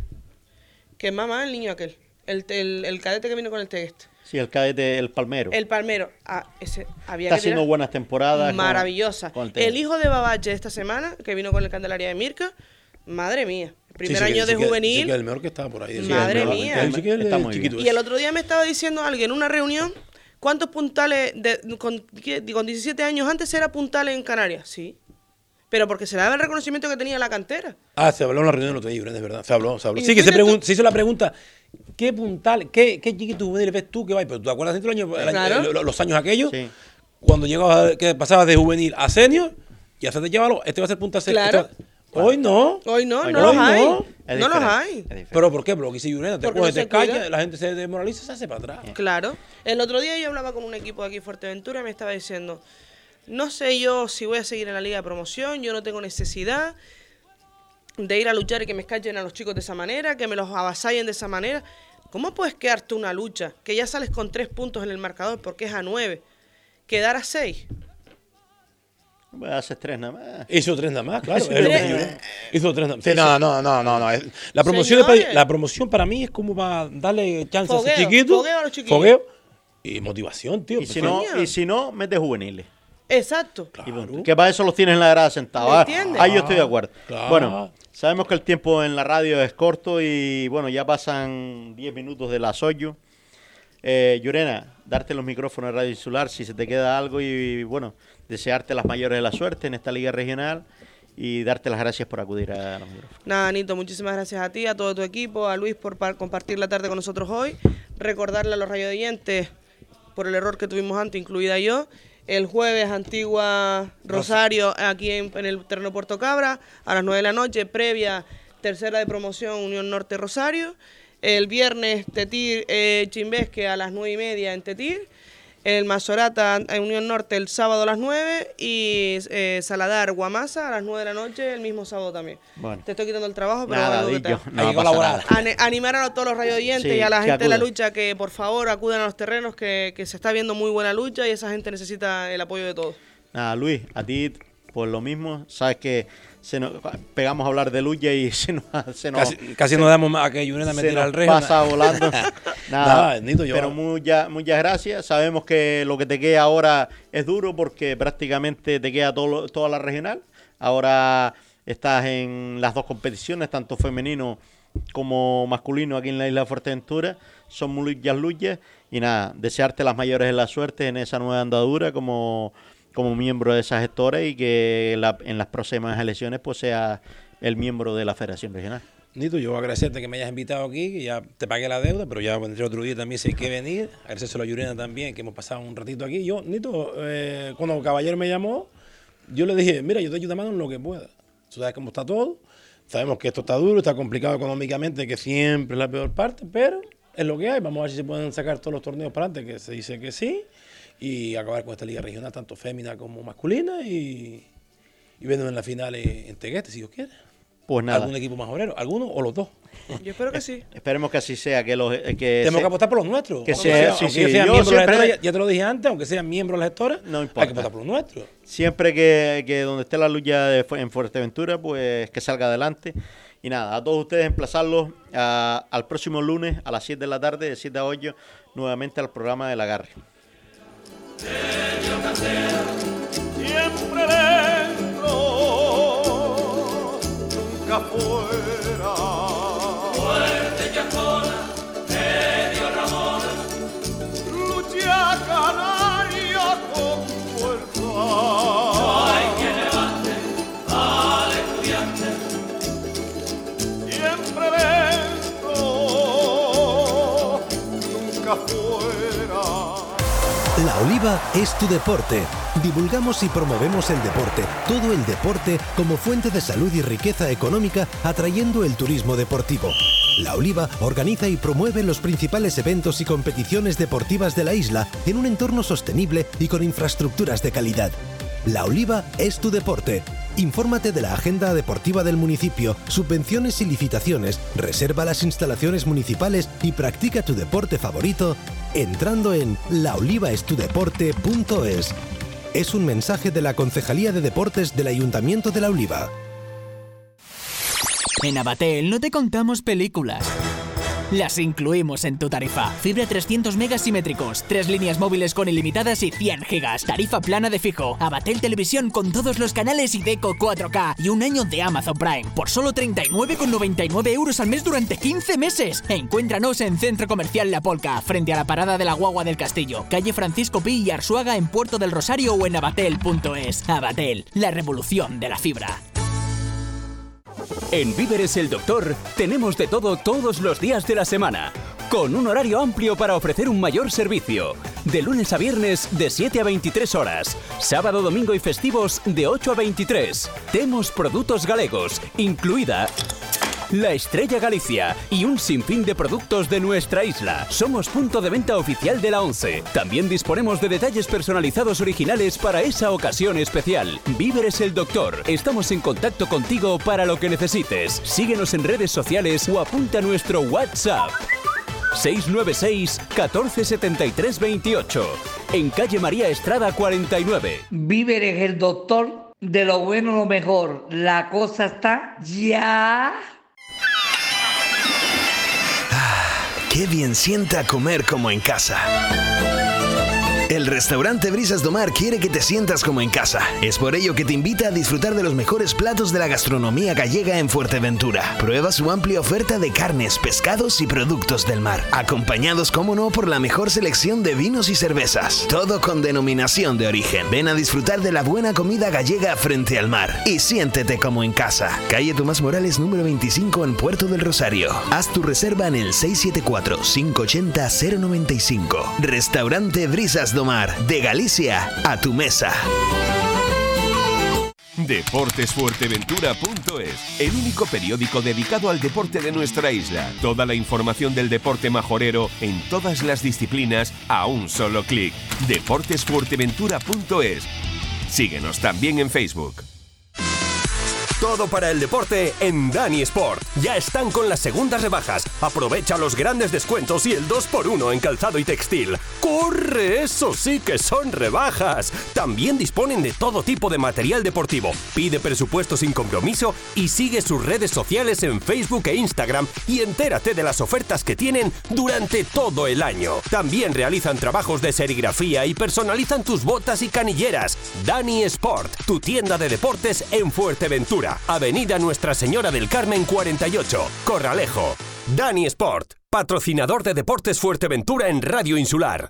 que mamá el niño aquel. El, el, el cadete que vino con el Tegueste. Sí, el cadete, el palmero. El palmero. Ah, ese había Está que tirar- haciendo buenas temporadas. Maravillosa. con el el, hijo de Babache esta semana, que vino con el Candelaria de Mirka, madre mía. Primer Sí, sí, año sí de sí juvenil. que el mejor que estaba por ahí. Sí, Madre mía. El chiquillo, el Está muy chiquito bien. Y el otro día me estaba diciendo alguien en una reunión, ¿cuántos puntales de- con, con 17 años antes era puntales en Canarias? Sí. Pero porque se le daba el reconocimiento que tenía la cantera. Ah, se habló en la reunión del otro día, es verdad. Se habló, se habló. ¿Y Sí, que se, se hizo la pregunta, ¿qué puntal, qué, qué chiquito juvenil ves tú que va? Pero tú te acuerdas dentro del año, Claro. lo- los años aquellos, Sí. cuando llegabas, que pasabas de juvenil a senior, ya se te llevaba, este va a ser punta senior. Claro. este Hoy no. Hoy no, Hoy no, no. los hay. no. Los hay. ¿Pero por qué? Porque lo dice Yurena, te no te callas, la gente se desmoraliza, se hace para atrás. Claro. El otro día yo hablaba con un equipo de aquí Fuerteventura y me estaba diciendo, no sé yo si voy a seguir en la liga de promoción, yo no tengo necesidad de ir a luchar y que me escachen a los chicos de esa manera, que me los avasallen de esa manera. ¿Cómo puedes quedarte una lucha que ya sales con tres puntos en el marcador porque es a nueve? Quedar a seis. Pues haces tres nada más. Hizo tres nada más, claro. Hizo es lo que tres. Hizo tres nada más. Sí, no, no, no, no. no. La, promoción para, la promoción para mí es como para darle chance a ese chiquito. fogueo a los chiquillos. Fogueo y motivación, tío. Y si, no, y si no, metes juveniles. Exacto. Que para eso los tienes en la grada sentados. ¿Me Ah, entiendes? Ahí yo estoy de acuerdo. Claro. Bueno, sabemos que el tiempo en la radio es corto y bueno, ya pasan 10 minutos de las 8. Eh, Llorena, darte los micrófonos de Radio Insular si se te queda algo y bueno, desearte las mayores de la suerte en esta liga regional y darte las gracias por acudir a los micrófonos. Nada, Anito, muchísimas gracias a ti, a todo tu equipo, a Luis por par- compartir la tarde con nosotros hoy. Recordarle a los radioyentes por el error que tuvimos antes, incluida yo. El jueves, Antigua Rosario, aquí en, en el terreno Puerto Cabra, a las 9 de la noche, previa tercera de promoción Unión Norte Rosario. El viernes Tetir eh, Chimbesque a las 9 y media en Tetir. El Masorata en Unión Norte el sábado a las 9 y eh, Saladar Guamasa a las 9 de la noche el mismo sábado también. Bueno. Te estoy quitando el trabajo, pero Nada, que te- no que pasa colaborar. animar a todos los radioyentes Sí, y a la gente de la lucha que por favor acudan a los terrenos, que, que se está viendo muy buena lucha y esa gente necesita el apoyo de todos. Nada, Luis, a ti por lo mismo, sabes que se nos, pegamos a hablar de lucha y [LAUGHS] se nos, se nos Casi, casi nos damos más a que me se nos al rey. pasa volando. [LAUGHS] Nada, Nada, yo- pero muchas muchas gracias. Sabemos que lo que te queda ahora es duro porque prácticamente te queda todo, toda la regional. Ahora estás en las dos competiciones, tanto femenino como masculino aquí en la isla de Fuerteventura. Son muchas luchas y nada, desearte las mayores de la suerte en esa nueva andadura como, como miembro de esas gestores y que la- en las próximas elecciones pues sea el miembro de la Federación Regional. Nito, yo agradecerte que me hayas invitado aquí, que ya te pagué la deuda, pero ya vendré otro día también si hay que venir. Agradecérselo a Yurena también, que hemos pasado un ratito aquí. Yo, Nito, eh, cuando caballero me llamó, yo le dije, mira, yo te ayudo mano en lo que pueda. Tú sabes cómo está todo. Sabemos que esto está duro, está complicado económicamente, que siempre es la peor parte, pero es lo que hay. Vamos a ver si se pueden sacar todos los torneos para adelante, que se dice que sí, y acabar con esta liga regional, tanto fémina como masculina, y, y vernos en la final en, Tegueste, si Dios quiere. Pues nada. ¿Algún equipo más obrero? ¿Alguno o los dos? Yo espero que sí. [LAUGHS] Esperemos que así sea, que los eh, que Tenemos se- que apostar por los nuestros. Que Aunque sea, sea- sí, sí, sean de la gestora, ya, te lo dije antes, aunque sean miembros de la gestora, No hay importa. que apostar por los nuestros. Siempre que, que donde esté la lucha de en Fuerteventura, pues que salga adelante. Y nada, a todos ustedes emplazarlos a- al próximo lunes a las 7 de la tarde, de 7 a 8, nuevamente al programa del agarre. Siempre dentro, nunca fuera. Fuerte Chacona, medio Ramona, lucha canaria con fuerza. La Oliva es tu deporte. Divulgamos y promovemos el deporte, todo el deporte como fuente de salud y riqueza económica, atrayendo el turismo deportivo. La Oliva organiza y promueve los principales eventos y competiciones deportivas de la isla en un entorno sostenible y con infraestructuras de calidad. La Oliva es tu deporte. Infórmate de la agenda deportiva del municipio, subvenciones y licitaciones, reserva las instalaciones municipales y practica tu deporte favorito entrando en laolivaestudeporte.es. Es un mensaje de la Concejalía de Deportes del Ayuntamiento de La Oliva. En Abatel no te contamos películas. Las incluimos en tu tarifa. Fibra 300 megas simétricos, tres líneas móviles con ilimitadas y 100 gigas. Tarifa plana de fijo. Abatel Televisión con todos los canales y Deco 4K y un año de Amazon Prime por solo 39,99 euros al mes durante 15 meses. Encuéntranos en Centro Comercial La Polca, frente a la parada de la Guagua del Castillo, calle Francisco Pi y Arsuaga en Puerto del Rosario o en abatel.es. Abatel, la revolución de la fibra. En Víveres el Doctor tenemos de todo todos los días de la semana, con un horario amplio para ofrecer un mayor servicio. De lunes a viernes de 7 a 23 horas, sábado, domingo y festivos de 8 a 23. Temos productos galegos, incluida la Estrella Galicia y un sinfín de productos de nuestra isla. Somos punto de venta oficial de la 11. También disponemos de detalles personalizados originales para esa ocasión especial. Víveres el Doctor. Estamos en contacto contigo para lo que necesites. Síguenos en redes sociales o apunta nuestro WhatsApp. 696 1473 28 en calle María Estrada 49. Víveres el doctor, de lo bueno lo mejor. La cosa está ya. Qué bien sienta comer como en casa. El restaurante Brisas do Mar quiere que te sientas como en casa. Es por ello que te invita a disfrutar de los mejores platos de la gastronomía gallega en Fuerteventura. Prueba su amplia oferta de carnes, pescados y productos del mar, acompañados, como no, por la mejor selección de vinos y cervezas. Todo con denominación de origen. Ven a disfrutar de la buena comida gallega frente al mar y siéntete como en casa. Calle Tomás Morales número 25 en Puerto del Rosario. Haz tu reserva en el 674-580-095. Restaurante Brisas de Galicia a tu mesa. Deportesfuerteventura.es, el único periódico dedicado al deporte de nuestra isla. Toda la información del deporte majorero en todas las disciplinas a un solo clic. Deportesfuerteventura.es. Síguenos también en Facebook. Todo para el deporte en Dani Sport. Ya están con las segundas rebajas. Aprovecha los grandes descuentos y el 2x1 en calzado y textil. ¡Corre! Eso sí que son rebajas. También disponen de todo tipo de material deportivo. Pide presupuesto sin compromiso y sigue sus redes sociales en Facebook e Instagram y entérate de las ofertas que tienen durante todo el año. También realizan trabajos de serigrafía y personalizan tus botas y canilleras. Dani Sport, tu tienda de deportes en Fuerteventura. Avenida Nuestra Señora del Carmen 48, Corralejo. Dani Sport, patrocinador de Deportes Fuerteventura en Radio Insular.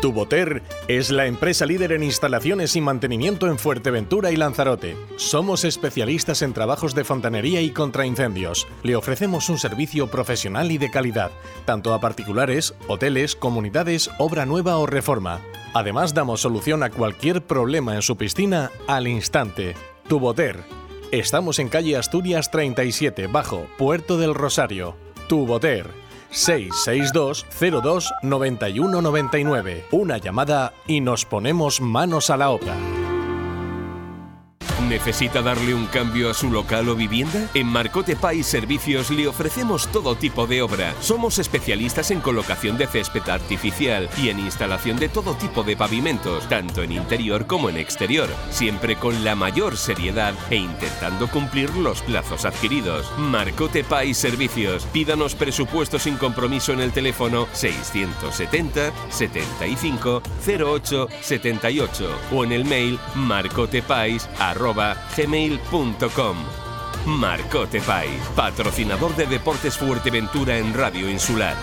Tuboter es la empresa líder en instalaciones y mantenimiento en Fuerteventura y Lanzarote. Somos especialistas en trabajos de fontanería y contraincendios. Le ofrecemos un servicio profesional y de calidad, tanto a particulares, hoteles, comunidades, obra nueva o reforma. Además, damos solución a cualquier problema en su piscina al instante. Tuboter. Estamos en calle Asturias 37, bajo Puerto del Rosario. Tuboter. 662 02 91 99. Una llamada y nos ponemos manos a la obra. ¿Necesita darle un cambio a su local o vivienda? En Marcote Pay Servicios le ofrecemos todo tipo de obra. Somos especialistas en colocación de césped artificial y en instalación de todo tipo de pavimentos, tanto en interior como en exterior, siempre con la mayor seriedad e intentando cumplir los plazos adquiridos. Marcote Pay Servicios. Pídanos presupuesto sin compromiso en el teléfono 670 75 08 78 o en el mail marcotepais@gmail.com. Marcote Pay, patrocinador de Deportes Fuerteventura en Radio Insular.